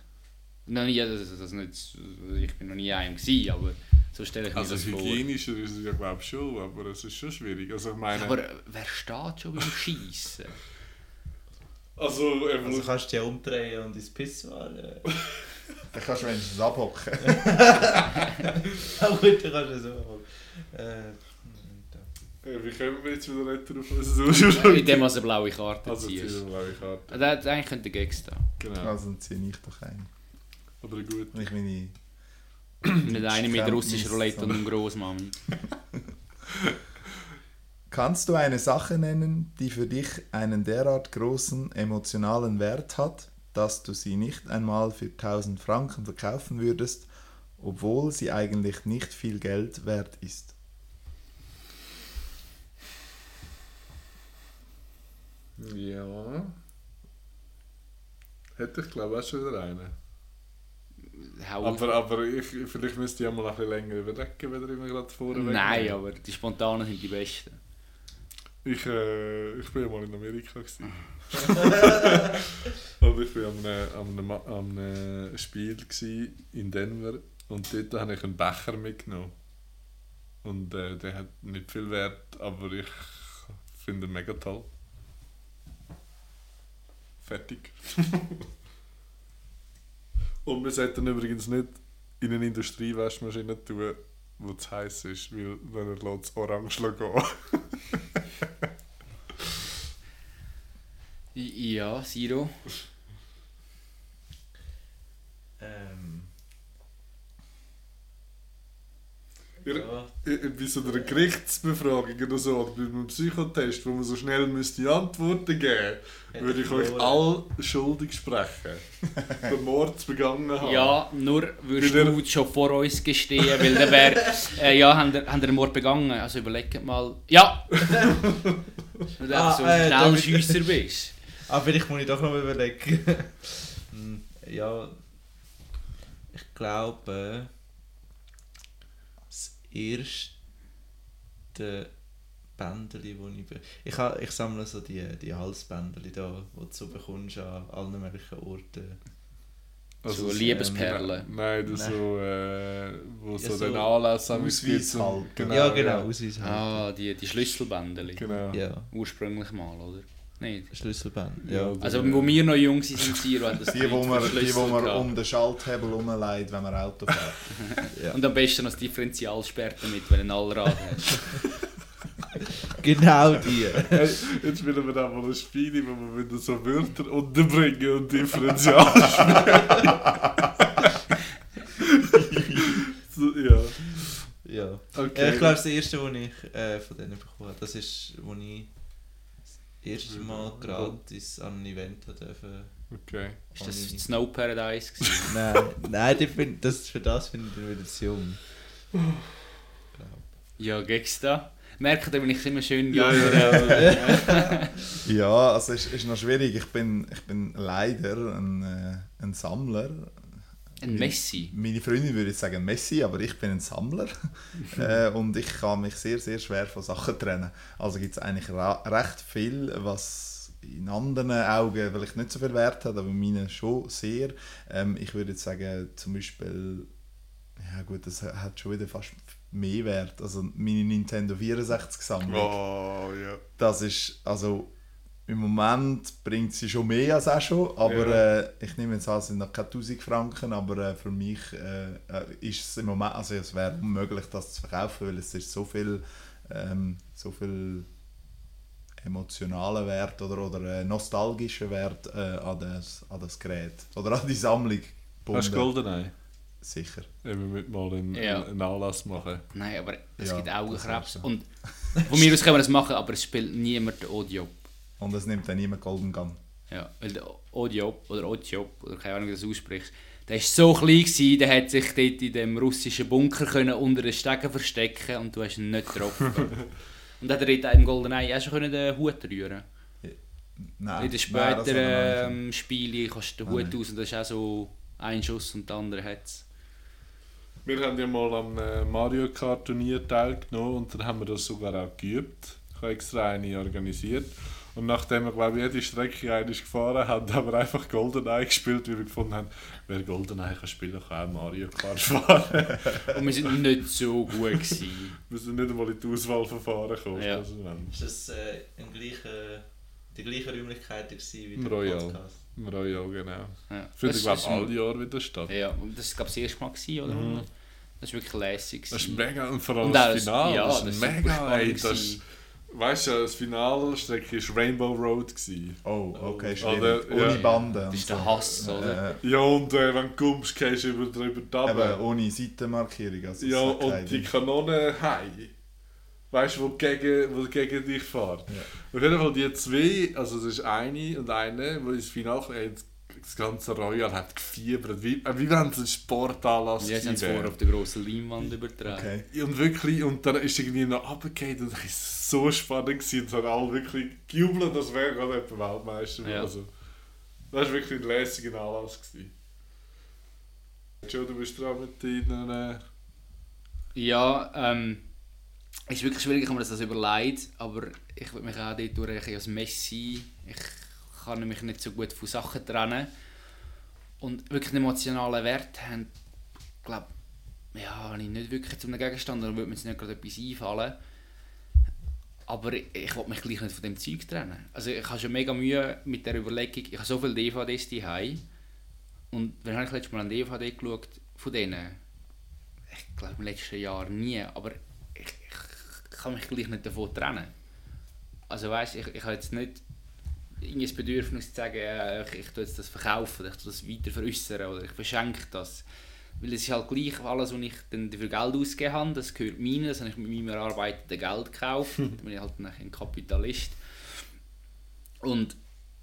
Noch nie, das, das nicht, ich bin noch nie einem gewesen, aber so stelle ich mir Also das vor. hygienischer ist es ja glaube ich schon, aber es ist schon schwierig. Also ich meine... Aber äh, wer steht schon beim Schießen? Also, also kannst du dich ja umdrehen und ins Pissoir. Äh. Dann kannst du wenigstens abhocken. Aber gut, dann kannst du so machen. Äh, Äh, Wie kommen wir jetzt wieder nicht drauf, was es ausschaut? Indem man eine blaue Karte Also zieht. ziehen wir blaue Karte. Da hat eigentlich könnte Gags da. Genau. Also dann ziehe ich doch ein. Oder gut. Ich meine... Nicht eine mit Kenntnis, russisch Roulette und einem Großmami. Kannst du eine Sache nennen, die für dich einen derart großen emotionalen Wert hat, dass du sie nicht einmal für 1000 Franken verkaufen würdest, obwohl sie eigentlich nicht viel Geld wert ist? Ja. Hätte ich glaube auch schon wieder einen. Hau Aber, aber ich, vielleicht müsste ich auch mal ein bisschen länger überlegen, wenn ihr immer gerade vorne Nein, aber die spontanen sind die besten. Ich, äh, ich bin ja mal in Amerika. Gewesen. und ich war einem, Ma- an einem Spiel in Denver und dort habe ich einen Becher mitgenommen. Und äh, der hat nicht viel Wert, aber ich finde ihn mega toll. Fertig. und wir sollten übrigens nicht in eine Industriewaschmaschine tun, wo zu heiß ist, weil dann lässt es orange gehen. Ja, Siro. Ja. ja. Äh, bei so einer Gerichtsbefragung oder so, oder bei einem Psychotest, wo man so schnell müsste Antworten geben Hätte würde ich euch alle schuldig sprechen. Den Mord begangen haben. Ja, nur würdest Wieder- du schon vor uns gestehen, weil dann wäre, äh, ja, haben ihr einen Mord begangen? Also überlegt mal, ja! Weil du Ah, so äh, ein damit- Schnellschiesser bist. Ah, vielleicht muss ich doch noch mal überlegen. Hm, ja, ich glaube, das erste Bändeli, das ich... Be ich, ha, ich sammle so die, die Halsbändeli da, die du so bekommst an allen möglichen Orten. so es- Liebesperlen. Nein, das Nein. so, äh, wo Ja, so, so den Anlass am Ausweis halt. Genau, ja, genau, Ausweis halt. Ah, die, die Schlüsselbändeli. Genau. Ja, Ursprünglich mal, oder? Nicht? Schlüsselband. Ja. Also, wo wir noch jung waren, sind Siro, haben das Die, nicht wo man, die, wo man um den Schalthebel herumleitet, wenn man Auto fährt. ja. Und am besten noch das Differentialsperr damit, wenn du einen Allrad hast. Genau die. Hey, jetzt spielen wir da mal ein Spiel, wo wir wieder so Wörter unterbringen und Differential so, Ja. ja. Okay. Ich glaube, das erste, was ich äh, von denen bekommen habe, das ist, wo ich das erste Mal gratis an ein Event dürfen. okay. Ist das Snow Paradise gewesen? Nein, nein, die find, das, für das finde ich dann wieder zu jung. ja, geht's da? Merkt ihr, wenn ich immer schön Ja, jung ja, rede? Ja, also es ist, ist noch schwierig. Ich bin, ich bin leider ein, äh, ein Sammler. Ein Messi. Meine Freundin würde jetzt sagen Messi, aber ich bin ein Sammler. äh, und ich kann mich sehr, sehr schwer von Sachen trennen. Also gibt es eigentlich recht viel, was in anderen Augen vielleicht nicht so viel Wert hat, aber in meinen schon sehr. Ähm, ich würde jetzt sagen, zum Beispiel, ja gut, das hat schon wieder fast mehr Wert. Also meine Nintendo 64 Sammlung. Oh, ja. Das ist, also im Moment bringt sie schon mehr als auch schon, aber Ja. äh, ich nehme jetzt an, es sind noch keine 1000 Franken, aber äh, für mich äh, äh, ist es im Moment, also es wäre unmöglich, das zu verkaufen, weil es ist so viel, ähm, so viel emotionaler Wert oder, oder äh, nostalgischer Wert äh, an, das, an das Gerät oder an die Sammlung Hast du gebunden. Goldeneye? Sicher. Eben mit mal einen, Ja. einen Anlass machen. Nein, aber es Ja, gibt das Augenkrebs. Und von mir aus können wir das machen, aber es spielt niemand den Audio. Und es nimmt dann niemand Golden Gun. Ja, weil der Audio oder Audio oder keine Ahnung, wie du das aussprichst, der war so klein, gewesen, der hat sich dort in dem russischen Bunker können unter den Stegen verstecken und du hast ihn nicht getroffen. und hat er dort im GoldenEye auch schon können den Hut rühren Nein, In den das späteren ähm, Spielen kannst du den Hut nein. aus und das ist auch so ein Schuss und der andere hat es. Wir haben ja mal am äh, Mario Kart Turnier teilgenommen und dann haben wir das sogar auch geübt. Ich habe extra eine organisiert. Und nachdem wir, glaube ich, jede Strecke einmal gefahren haben, haben wir einfach Goldeneye gespielt, weil wir gefunden haben, wer Goldeneye kann spielen, kann auch Mario Kart fahren. Und wir sind nicht so gut gewesen. wir sind nicht einmal in die Auswahlverfahren gekommen. Ja. Also, Ist das äh, im gleichen, die gleichen Räumlichkeiten gewesen wie Im der Royal. Podcast? Im Royal, genau. Ja. Findet, glaube ich, ein- alle Jahre wieder statt. Ja, und das war das erste Mal, gewesen, oder? Mhm. Das war wirklich lässig. Das ist mega, und vor allem Und das das- Finale, ja, das das ist mega, ey, das gewesen. Weißt du, das Finalstrecke war Rainbow Road. Gewesen. Oh, okay, Oder- schwierig. Ohne ja. Bande. Das und ist der so. Hass, oder? Äh, Ja, und äh, wenn du kommst, gehst du über, drüber die eben runter. ohne Seitenmarkierung. Also Ja, und keine- die Kanone hei. Weißt du, wo gegen, wo gegen dich fährt. Auf jeden Fall die zwei, also es ist eine und eine, wo ins Finale ey, das ganze Royal hat gefiebert. Wie, äh, wie wenn es ein Sportanlass Ja, sie haben es vorher wäre. auf der grossen Leinwand übertragen. Okay. Und wirklich, und dann ist irgendwie noch runtergefallen und das war so spannend gewesen. Und es haben alle wirklich gejubelt, als wäre gerade jemand Weltmeister. Ja. Also, das war wirklich ein lässiger Anlass. Gewesen. Joe, du bist dran mit deinen... Äh, Ja, ähm, ist wirklich schwierig, ich habe mir das überlegt, aber ich würde mich auch dort durch als Messi, ich kann mich nicht so gut von Sachen trennen und wirklich einen emotionalen Wert haben, glaube ja, habe ich nicht wirklich zu einem Gegenstand, oder würde mir jetzt nicht gerade etwas einfallen. Aber ich, ich will mich gleich nicht von dem Zeug trennen. Also ich habe schon mega Mühe mit der Überlegung, ich habe so viele DVDs daheim und wann habe ich letztes Mal eine DVD geschaut von denen? ich glaube im letzten Jahr nie, aber ich, ich kann mich gleich nicht davon trennen. Also weißt, ich, ich habe jetzt nicht irgendwie das Bedürfnis zu sagen, ich, ich tue jetzt das verkaufen, ich tue das weiter veräußern oder ich verschenke das. Weil es ist halt gleich alles, was ich dann dafür Geld ausgegeben habe, das gehört mir, das habe ich mit meinem erarbeiteten Geld gekauft, da bin ich halt nachher ein Kapitalist. Und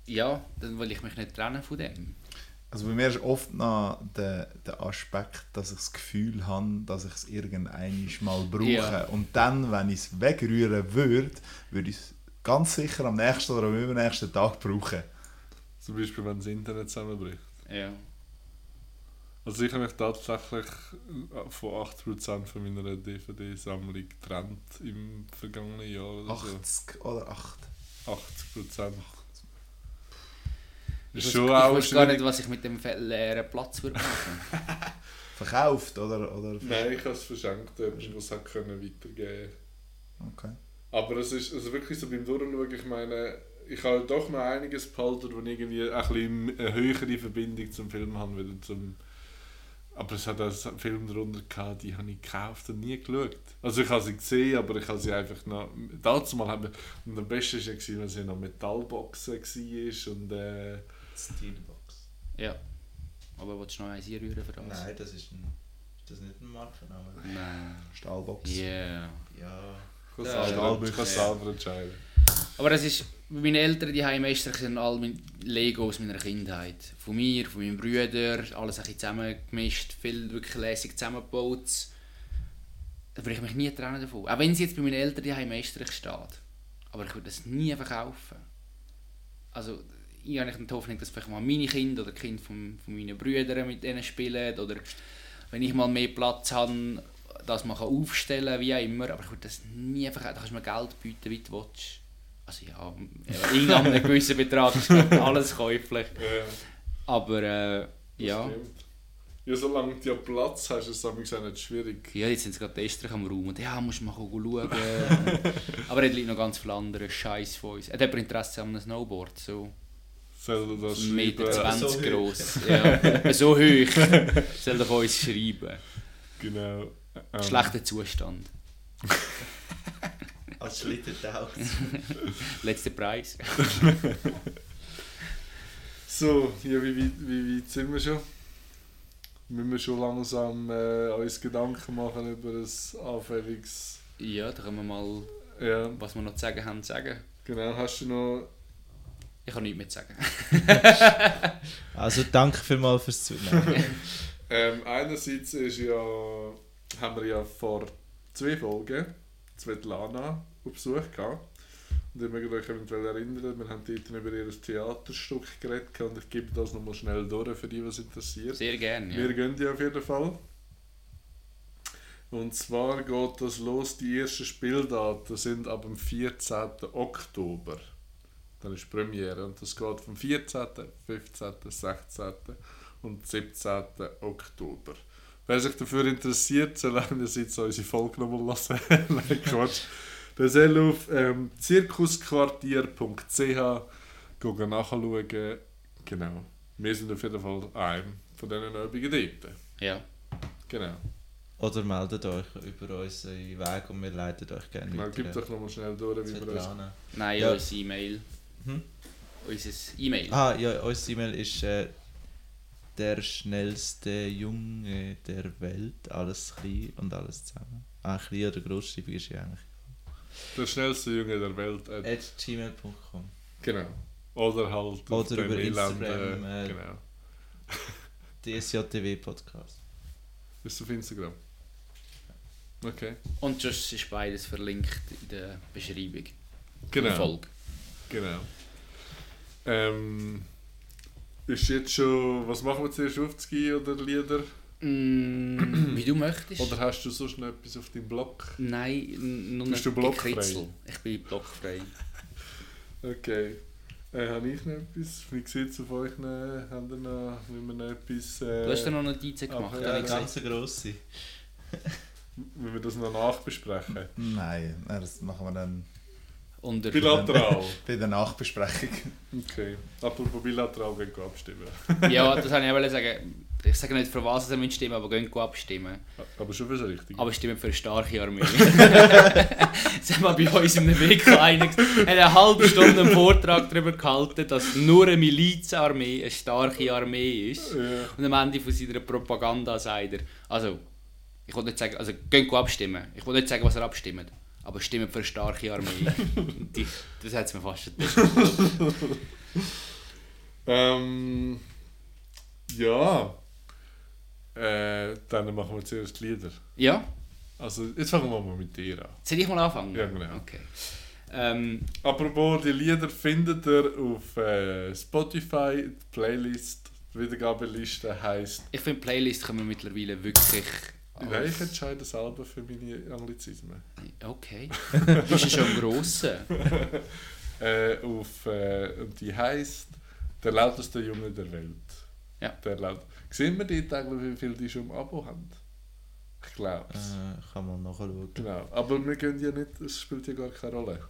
ja, dann will ich mich nicht trennen von dem. Also bei mir ist oft noch der, der Aspekt, dass ich das Gefühl habe, dass ich es irgendeinmal mal brauche. Ja. Und dann, wenn ich es wegrühren würde, würde ich es ganz sicher am nächsten oder am übernächsten Tag brauchen. zum Beispiel, wenn das Internet zusammenbricht. Ja. Also ich habe mich tatsächlich äh, von 8% von meiner DVD-Sammlung getrennt im vergangenen Jahr oder so. 80 oder 8. 80%. Ich weiß, schon ich auch weiß gar nicht, was ich mit dem leeren Platz würde machen. Verkauft oder? oder Nein, ich habe es verschenkt, jemandem, der es hat können weitergeben Okay. Aber es ist also wirklich so beim Durchschauen, ich meine, ich habe doch noch einiges behalten, wo ich irgendwie ein bisschen eine höhere Verbindung zum Film habe, wieder zum... Aber es hat auch einen Film darunter gehabt, die habe ich gekauft und nie geschaut. Also ich habe sie gesehen, aber ich habe sie einfach noch... Dazu mal haben und am besten war ja, gewesen, wenn sie noch Metallboxen war und... Äh, Steelbox. ja. Aber willst du noch eins einrühren für das? Nein, das ist ein. Ist das nicht ein Markenname? Nein. Stahlbox. Yeah. Ja. Kann Ja, selber, Stahlbücher. kann selber entscheiden. Aber das ist, bei meinen Eltern, die haben meistens sind all meine Legos meiner Kindheit. Von mir, von meinen Brüdern, alles ein bisschen zusammengemischt, viel wirklich lässig zusammengebaut. Da würde ich mich nie trennen davon. Auch wenn sie jetzt bei meinen Eltern die haben meistens steht. Aber ich würde das nie verkaufen. Also, ich habe nicht die Hoffnung, dass vielleicht mal meine Kinder oder die Kinder von, von meinen Brüdern mit denen spielen. Oder wenn ich mal mehr Platz habe, dass man kann aufstellen kann, wie auch immer. Aber ich würde das nie verkaufen. Da kannst du mir Geld bieten, wie du willst. Also ja, in einem gewissen Betrag ist alles käuflich. Ja, Aber äh, ja. stimmt. Ja, solange du ja Platz hast, ist es nicht schwierig. Ja, jetzt sind sie gerade Estrich am Raum und ja, musst du mal schauen. Aber es liegt noch ganz viel andere Scheiß von uns. Hat jemand Interesse an einem Snowboard? So Soll das 1,20 Meter schreiben? 20 So groß. Ja, so hoch. Soll doch uns schreiben. Genau. Ähm, Schlechter Zustand. Als Schlittertauch. Letzter Preis. So, ja, wie, weit- wie weit sind wir schon? Müssen wir schon langsam äh, uns Gedanken machen über ein anfälliges... Ja, da können wir mal, Ja, was wir noch zu sagen haben, sagen. genau. Hast du noch... Ich kann nichts mehr zu sagen. Also danke vielmals fürs Zuhören. Ähm, einerseits ist ja, haben wir ja vor zwei Folgen Svetlana auf Besuch gehabt. Und ich möchte euch eventuell erinnern, wir haben dort über ihr Theaterstück geredet und ich gebe das nochmal schnell durch, für die, was interessiert. Sehr gerne. Wir Ja. gehen ja auf jeden Fall. Und zwar geht das los, die ersten Spieldaten sind ab dem 14. Oktober. Dann ist die Premiere und das geht vom 14., 15., 16. und 17. Oktober. Wer sich dafür interessiert, soll einerseits unsere Folge nochmal hören. Nein, Quatsch. Der soll auf ähm, zirkusquartier.ch nachschauen, Genau. Wir sind auf jeden Fall einem von diesen Übungen dort. Ja. Genau. Oder meldet euch über unseren Weg und wir leiten euch gerne Genau, weiter. gib doch nochmal schnell durch, wie wir uns... Nein, Ja. unser E-Mail. Hm? Unser E-Mail. Ah, ja, unser E-Mail ist äh, der schnellste Junge der Welt. Alles klein und alles zusammen. Ah, klein oder Großschreibung ist ja eigentlich. Der schnellste Junge der Welt. Äh, At gmail.com. genau. Oder halt auf Oder dem über Elend, Instagram, äh, äh, genau. DSJTW Podcast. Bist du auf Instagram? Okay. Und sonst ist beides verlinkt in der Beschreibung. Genau. Der Folge. Genau. Ähm, ist jetzt schon... Was machen wir zuerst? Aufzugehen oder Lieder? Mm, wie du möchtest. Oder hast du sonst noch etwas auf deinem Blog? Nein, nur Bist noch du blockfrei? gekritzelt. Ich bin blockfrei. Okay. Äh, habe ich noch etwas? Wie sieht es auf euch? Noch? Haben ihr noch, wenn wir noch etwas... Äh, Du hast ja noch Notizen gemacht, Ja, eine ganz grosse. wenn wir das noch nachbesprechen? Nein, das machen wir dann Unter Bilateral. bei der Nachbesprechung. Okay. Apropos bilateral, gehen wir abstimmen. Ja, das wollte ich auch sagen. Ich sage nicht, für was ihr müsst stimmen, aber gehen go abstimmen. Aber schon fürs Richtige. Aber stimmen für eine starke Armee. das haben wir bei uns in einem Weg einig. Er hat eine halbe Stunde einen Vortrag darüber gehalten, dass nur eine Milizarmee eine starke Armee ist. Ja. Und am Ende von seiner Propaganda sagt er, also, ich will nicht sagen, also geht go abstimmen. Ich will nicht sagen, was er abstimmt. Aber stimmt für eine starke Armee. Ich, das hat es mir fast gedacht. Ähm, ja. Äh, dann machen wir zuerst die Lieder. Ja, Also, jetzt fangen wir mal mit dir an. soll ich mal anfangen? Ja, genau. Okay. Ähm, Apropos, die Lieder findet ihr auf äh, Spotify. Die Playlist, die Wiedergabeliste heisst. ich finde, Playlist können wir mittlerweile wirklich... Nein, ich entscheide selber für meine Anglizismen. Okay. Du bist ja schon ein grosser. Äh, auf, äh, und die heisst Der lauteste Junge der Welt. Ja. Der laut Sehen wir dort eigentlich, wie viele die schon im Abo haben? Ich glaube es. Äh, kann man nachschauen. Genau. Aber wir gehen ja nicht, es spielt ja gar keine Rolle.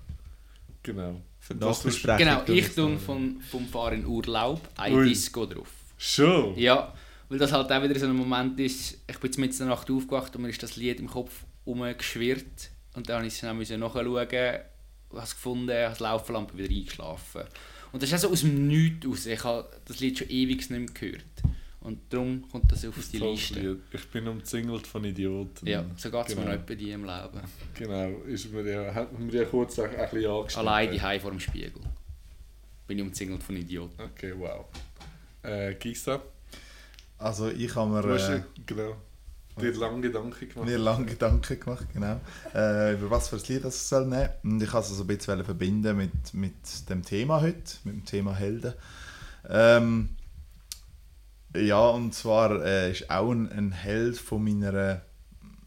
Genau. Für du? Nachbesprechung. Genau, ich tue von, vom Fahren in Urlaub ein Ui. Disco drauf. Schon? Ja, weil das halt auch wieder so ein Moment ist, ich bin jetzt in der Nacht aufgewacht und mir ist das Lied im Kopf umgeschwirrt und dann habe ich es nachschauen, habe es gefunden, habe die Lauflampe wieder eingeschlafen. Und das ist auch so aus dem Nichts raus, ich habe das Lied schon ewig nicht mehr gehört. Und darum kommt das auf die Tolles Liste. Lied. Ich bin umzingelt von Idioten. Ja, so geht es Genau. mir noch bei dir im Leben. Genau. Ist mir ja, hat mir ja kurz ein, ein bisschen angestimmt. Allein die vor dem Spiegel. Bin ich umzingelt von Idioten. Okay, wow. Äh, Gisa, Also ich habe mir, du hast äh, genau, dir lange Gedanken gemacht. mir lange Gedanken gemacht, genau, äh, über was für ein Lied das ich soll nehmen Und ich wollte es so ein bisschen verbinden mit, mit dem Thema heute, mit dem Thema Helden. Ähm, ja, und zwar äh, ist auch ein, ein Held von meiner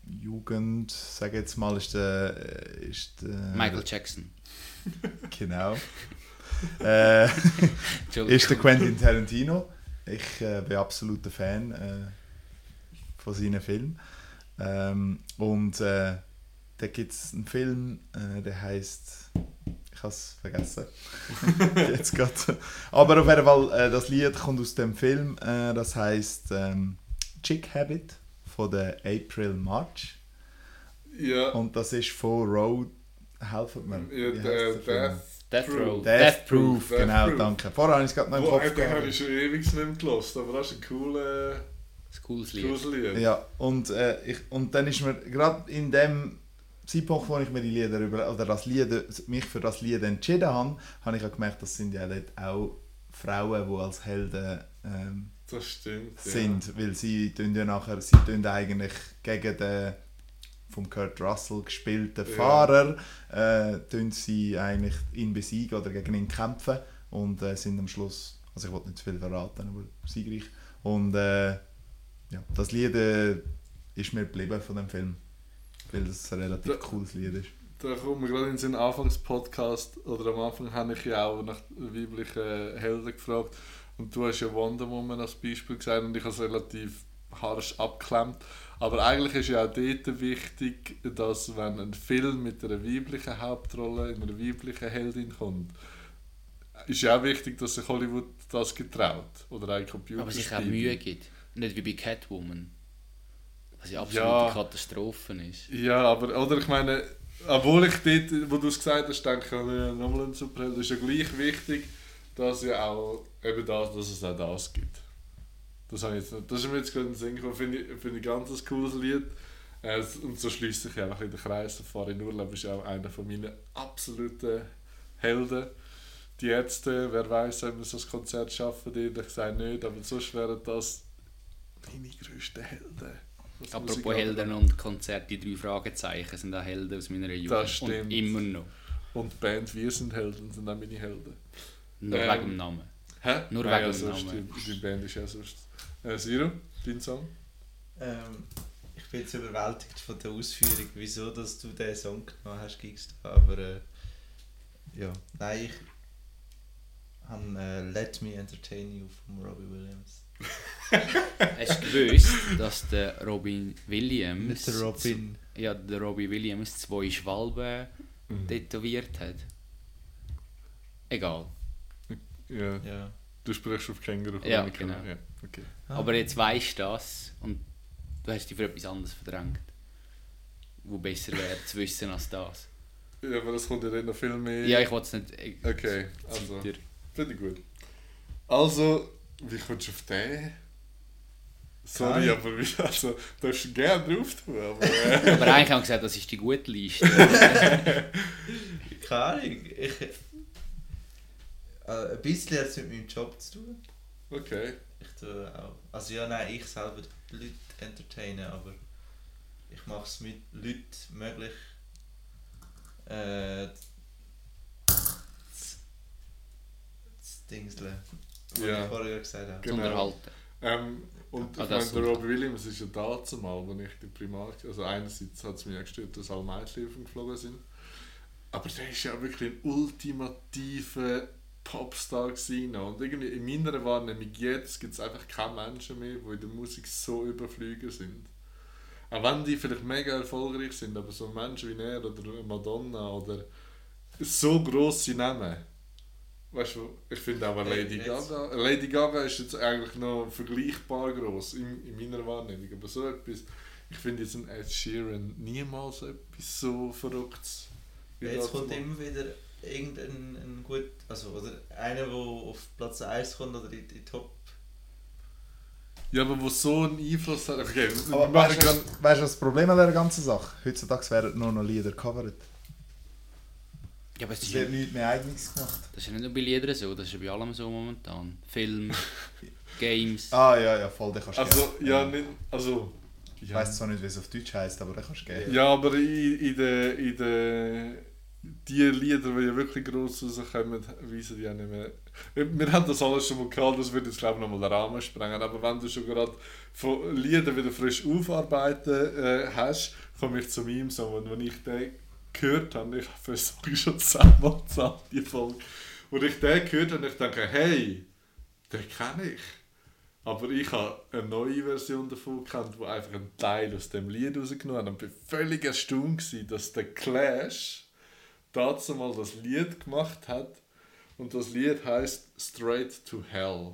Jugend, sage jetzt mal, ist der... äh, Ist der Michael Jackson. Genau. äh, Entschuldigung. ist der Quentin Tarantino. Ich äh, bin absoluter Fan äh, von seinen Filmen. Ähm, und äh, da gibt es einen Film, äh, der heißt ich habe es vergessen. Jetzt grad. Aber auf jeden Fall, äh, das Lied kommt aus dem Film, äh, das heißt ähm, Chick Habit von der April March. Ja, Und das ist von Road. Helfen mir. ja der Film? Death Proof. Death Proof, genau, Proof. danke. Vorher habe ich es gerade noch im Wo, Kopf den habe ich schon ewig nicht mehr gelost, aber das ist ein cooler, ein cooles Lied. cooles Lied. Ja, und, äh, ich, und dann ist mir gerade in dem Zeitpunkt, wo ich mir die Lieder über, oder das Lied, mich für das Lied entschieden habe, habe ich auch gemerkt, das sind ja dort auch Frauen, die als Helden ähm, Das stimmt. sind, weil sie tun ja nachher, sie tun eigentlich gegen den vom Kurt Russell gespielten Ja. Fahrer, äh, sie eigentlich ihn besiegen oder gegen ihn kämpfen und äh, sind am Schluss, also ich wollte nicht zu viel verraten, aber siegreich. Und äh, ja, das Lied äh, ist mir geblieben von dem Film, weil das ein relativ Da- cooles Lied ist. Da kommt mir gerade in den Anfangspodcast, oder am Anfang habe ich ja auch nach weiblichen Helden gefragt. Und du hast ja Wonder Woman als Beispiel gesagt und ich habe es relativ harsch abgeklemmt. Aber eigentlich ist ja auch dort wichtig, dass wenn ein Film mit einer weiblichen Hauptrolle, in einer weiblichen Heldin kommt, ist ja auch wichtig, dass sich Hollywood das getraut. Oder ein Computer. Aber sich auch Mühe gibt. Nicht wie bei Catwoman. Was ja absolute Ja. Katastrophe ist. Ja, aber oder ich meine, obwohl ich dort, wo du es gesagt hast, denke ich, ja, nochmal ein Superheld, ist ja gleich wichtig, dass ja auch eben das, dass es auch das gibt. Das, habe ich jetzt das ist mir jetzt gerade in den Sinn gekommen, finde ich, finde ich ganz ein cooles Lied. Äh, und so schließt sich einfach in den Kreis. Safari in Urlaub ist ja auch einer von meinen absoluten Helden. Die Ärzte, wer weiß, ob wir so ein Konzert schaffen, ehrlich gesagt nicht, aber sonst wären das meine grössten Helden. was Apropos Helden und Konzerte, die drei Fragezeichen sind auch Helden aus meiner Jugend. Das stimmt. Und immer noch. Und die Band Wir sind Helden sind auch meine Helden. Nur Ähm, wegen dem Namen. Hä? Nur Nein, wegen ja, dem sonst, Namen. Die, die Band ist ja sonst. Äh, Siro, dein Song? Ähm, ich bin jetzt überwältigt von der Ausführung, wieso dass du diesen Song genommen hast, Gigs. Aber äh, ja, nein, ich habe äh, Let Me Entertain You von Robbie Williams. Hast du gewusst, dass der Robin Williams. Nicht der Robin. Ja, der Robbie Williams zwei Schwalben Mhm. tätowiert hat? Egal. Ja. Ja. Du sprichst auf Känguru. Ja, ich genau. Ja, okay. Aber jetzt weißt du das und du hast dich für etwas anderes verdrängt. Wo besser wäre zu wissen als das. ja, aber das kommt ja dann noch viel mehr. Ja, ich wollte es nicht. Okay, also. Finde ich gut. Also, wie kommst du auf den? Sorry, Keine aber wie, also, du darfst gerne drauf tun, aber. Äh, Aber eigentlich haben wir gesagt, das ist die gute Liste. Keine Ahnung. Äh, ein bisschen hat es mit meinem Job zu tun. okay. Ich tue auch. Also ja, nein, ich selber die Leute entertainen, aber ich mache es mit Leuten möglich. Äh, z Dingseln. Was Ja. ich vorher gesagt habe. Genau. unterhalten. Ähm, und Ah, ich das meine, der Robbie Williams ist ja da zumal, als ich die Primar... Also einerseits hat es mich ja gestört, dass alle Mädchen geflogen sind. Aber der ist ja wirklich ein ultimativer Popstar gewesen. noch. Und irgendwie in meiner Wahrnehmung jetzt gibt es einfach keine Menschen mehr, die in der Musik so überflügen sind. Auch wenn die vielleicht mega erfolgreich sind, aber so Menschen wie er oder Madonna oder so grosse Namen. Weißt du, ich finde Hey, Lady Gaga. Lady Gaga ist jetzt eigentlich noch vergleichbar groß in, in meiner Wahrnehmung. Aber so etwas, ich finde jetzt ein Ed Sheeran niemals etwas so Verrücktes. Jetzt kommt immer wieder irgendein ein gut, also oder einer, der auf Platz 1 kommt oder in die Top. Ja, aber wo so einen Einfluss hat. Okay, wir Aber weißt du, grad- was, weißt, du, was das Problem an dieser ganzen Sache? Heutzutage werden nur noch Lieder covered. Ja, aber es ist, wird ja, nichts mehr eigenes gemacht. das ist ja nicht nur bei Liedern so, das ist ja bei allem so momentan. Film, Games. Ah ja, ja, voll, den kannst du Also, geben. ja, nicht. Also. Ich Ja, weiss zwar nicht, wie es auf Deutsch heisst, aber den kannst du geben. ja aber in, in den. In den die Lieder, die ja wirklich gross rauskommen, weisen die ja nicht mehr. Wir haben das alles schon mal gehabt, das würde jetzt glaube ich nochmal den Rahmen sprengen, aber wenn du schon gerade von Liedern wieder frisch aufarbeiten äh, hast, komme ich zu meinem Song und wenn ich den gehört habe, ich Song schon zehnmal gesagt, die Folge, und ich den gehört habe, ich denke, hey, den kenne ich. Aber ich habe eine neue Version davon gekannt, die einfach einen Teil aus dem Lied rausgenommen hat. Und ich war völlig erstaunt, dass der Clash dazu mal das Lied gemacht hat. Und das Lied heißt Straight to Hell.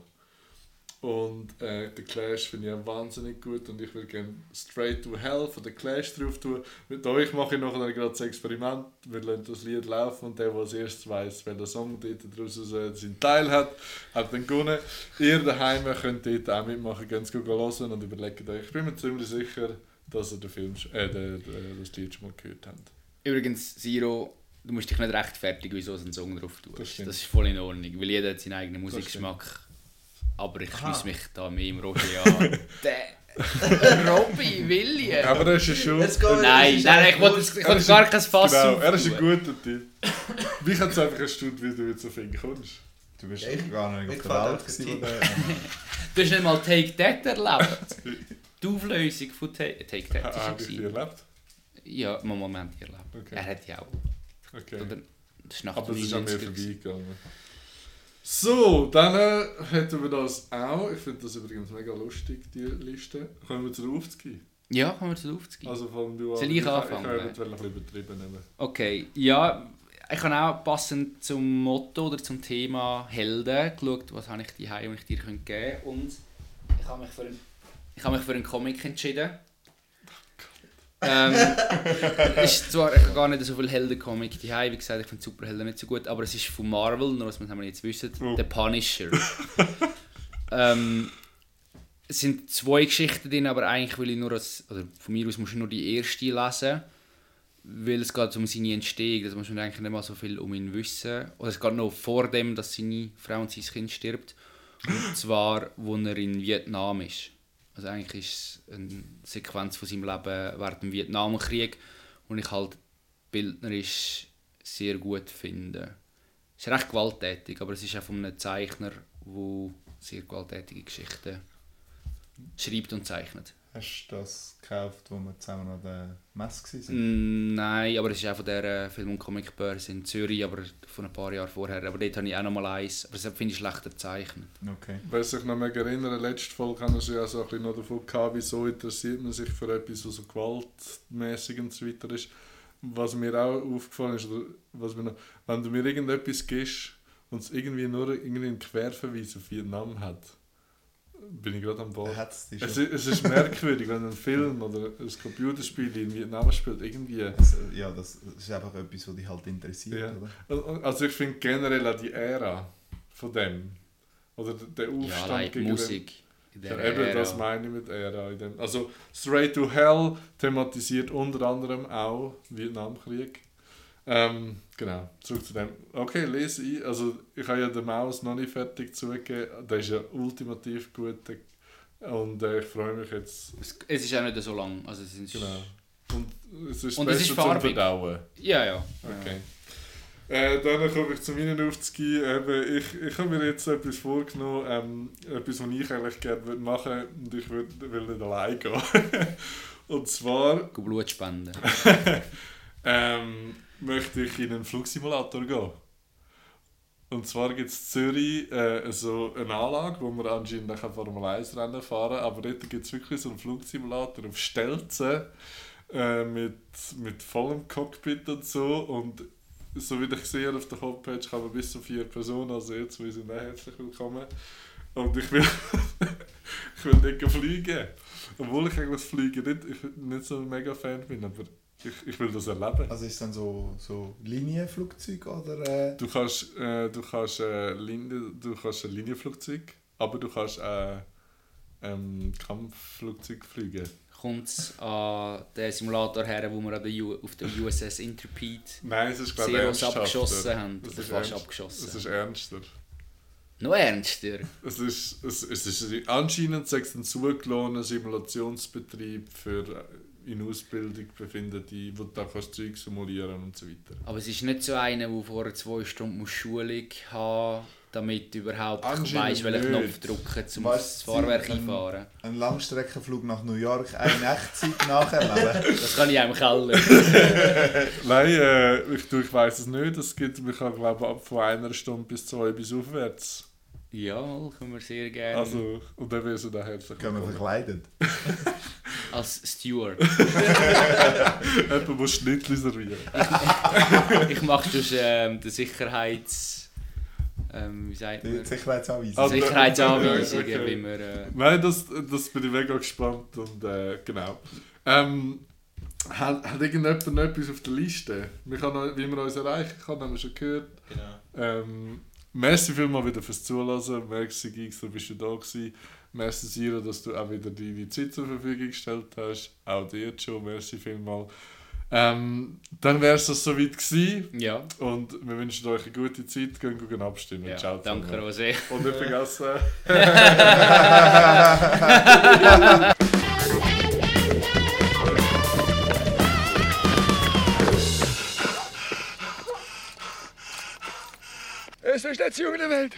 Und äh, der Clash finde ich auch wahnsinnig gut und ich will gerne Straight to Hell von der Clash drauf tun. Mit euch mache ich noch gerade Experiment. Wir lassen das Lied laufen und der, der als erstes weiss, welcher Song dort daraus seinen Teil hat, hat dann gewonnen. Ihr daheim könnt dort auch mitmachen, ganz gut hören und überlegt euch. Ich bin mir ziemlich sicher, dass ihr den Film, äh, den, den, das Lied schon mal gehört habt. Übrigens, Siro, du musst dich nicht rechtfertigen, wieso du einen Song drauf tust. Das Das, ist voll in Ordnung, weil jeder hat seinen eigenen Musikgeschmack. Aber ich schließe mich da mehr im Roger an. der Robbie Williams! Aber er ist ja schon... Wir- Nein, nein, ich wollte gar kein Fass Genau, er ist ein guter Typ. Mich hat es einfach erstaunt, wie du jetzt auf ihn kommst. Du bist Ja, ich- gar nicht auf gefällt der Welt gewesen. Du hast nicht mal Take That erlebt. Die Auflösung von Ta- Take That Ha- ist Habe ich erlebt? Ja, Moment erlebt. Okay. Er hat ja auch. Okay. Oder, das ist nach Aber es ist an mir 99 gewesen. vorbeigegangen. So, dann äh, hätten wir das auch. Ich finde das übrigens mega lustig, die Liste. Kommen wir zur Aufzugehen. Ja, kommen wir zu aufzugehen. Also von du Soll an. ich Ich, ich anfangen? kann eventuell ein bisschen übertrieben nehmen. Okay, ja, ich habe auch passend zum Motto oder zum Thema Helden geschaut, was habe ich die Heim, ich dir geben könnte. Und ich habe mich für einen, ich habe mich für einen Comic entschieden. Ähm, ist zwar gar nicht so viel Helden-Comic die Wie gesagt, ich finde Superhelden nicht so gut, aber es ist von Marvel, nur was wir jetzt wissen, Oh. The Punisher. ähm, es sind zwei Geschichten drin, aber eigentlich will ich nur als, oder von mir aus musst du nur die erste lesen, weil es geht um seine Entstehung, das muss man eigentlich nicht mal so viel um ihn wissen. Oder es geht noch vor dem, dass seine Frau und sein Kind stirbt. Und zwar, wo er in Vietnam ist. Also eigentlich ist es eine Sequenz von seinem Leben während dem Vietnamkrieg und ich halt bildnerisch sehr gut finde. Es ist recht gewalttätig, aber es ist auch von einem Zeichner, der sehr gewalttätige Geschichten schreibt und zeichnet. Hast du das gekauft, wo wir zusammen an der Messe waren? Mm, Nein, aber es ist auch von der Film- und Comicbörse in Zürich, aber von ein paar Jahren vorher. Aber dort habe ich auch noch mal eins. Aber das finde ich schlechter gezeichnet. Okay. Wer sich noch mehr erinnern, letzte Folge haben wir schon ja so ein bisschen noch davon gehabt, wieso interessiert man sich für etwas, was so gewaltmäßig und so weiter ist. Was mir auch aufgefallen ist, oder was mir noch, wenn du mir irgendetwas gibst und es irgendwie nur irgendwie einen Querverweis auf Vietnam hat, bin ich gerade am Ball. Es, es ist merkwürdig, wenn ein Film oder ein Computerspiel in Vietnam spielt, irgendwie. Also, ja, das ist einfach etwas, was dich halt interessiert, Ja. oder? Also ich finde generell auch die Ära von dem, oder der Ja, Aufstand allein die gegen Musik. In Ja, der eben, das meine ich mit Ära. In dem. Also, Straight to Hell thematisiert unter anderem auch Vietnamkrieg. Ähm, genau, zurück zu dem. Okay, lese ich. Also, ich habe ja den Maus noch nicht fertig zugegeben. Der ist ja ultimativ gut. Und äh, ich freue mich jetzt. Es, es ist auch nicht so lang. Also es ist, Genau. Und es ist Und es besser ist zum. Verdauen. Ja, ja. Okay. Äh, dann komme ich zu meinen Aufzügen. Eben, ich, ich habe mir jetzt etwas vorgenommen, ähm, etwas, was ich eigentlich gerne würde machen würde und ich würde, will nicht allein gehen. und zwar Blut spenden. ähm, möchte ich in einen Flugsimulator gehen. Und zwar gibt es in Zürich äh, so eine Anlage, wo man anscheinend auch Formel 1 Rennen fahren kann, aber dort gibt es wirklich so einen Flugsimulator auf Stelzen äh, mit, mit vollem Cockpit und so und so wie ich sehe auf der Homepage kann man bis zu vier Personen, also jetzt wir sind herzlich willkommen. Und ich will, ich will nicht fliegen. Obwohl ich eigentlich Fliegen nicht, ich nicht so ein mega Fan bin, aber ich, ich will das erleben. Also ist es dann so, so Linienflugzeug oder... Äh, Du kannst, äh, du kannst, äh, Linie, du kannst ein Linienflugzeug, aber du kannst äh, ähm, Kampfflugzeug fliegen. Kommt es an den Simulator her, wo wir an der U auf der USS Intrepid Nein, es ist glaube ich abgeschossen haben. Es ist fast ernst- abgeschossen. Es ist ernster. Noch ernster? Es ist, es, es ist anscheinend ein zugelassenen Simulationsbetrieb für äh, in Ausbildung befindete, wo du da kannst Zeug simulieren und so weiter. Aber es ist nicht so einer, der vor zwei Stunden muss Schulung haben damit du überhaupt weißt, welchen Knopf drücken, um das Fahrwerk einfahren. ein Langstreckenflug nach New York, eine Echtzeit nacherleben. Das kann ich im Keller. Nein, äh, ich, ich weiß es nicht. Es gibt, kann glaube ab von einer Stunde bis zwei bis aufwärts. Ja, können wir sehr gerne. Also, und dann wirst du herzlich Gehen wir verkleidet. Als Steward. Jemand muss Schnittli servieren. ich mache sonst ähm, den Sicherheits... Ähm, wie sagt man? Sicherheitsanweisung. Also- Sicherheitsanweisungen, Okay. wie wir... Äh, Nein, das, das bin ich mega gespannt und äh, genau. Ähm, hat, hat irgendjemand noch etwas auf der Liste? Wir wie man uns erreichen kann, haben wir schon gehört. Genau. Ähm, merci vielmal wieder fürs Zuhören. Merci Gix, du bist schon da gewesen. Merci Siro, dass du auch wieder deine Zeit zur Verfügung gestellt hast. Auch dir schon, merci vielmal. Ähm, dann wäre es das soweit gewesen. ja, Und wir wünschen euch eine gute Zeit. Gehen, gehen abstimmen. ja Ciao danke zusammen. Rosé. Und nicht vergessen... beste Station der Welt.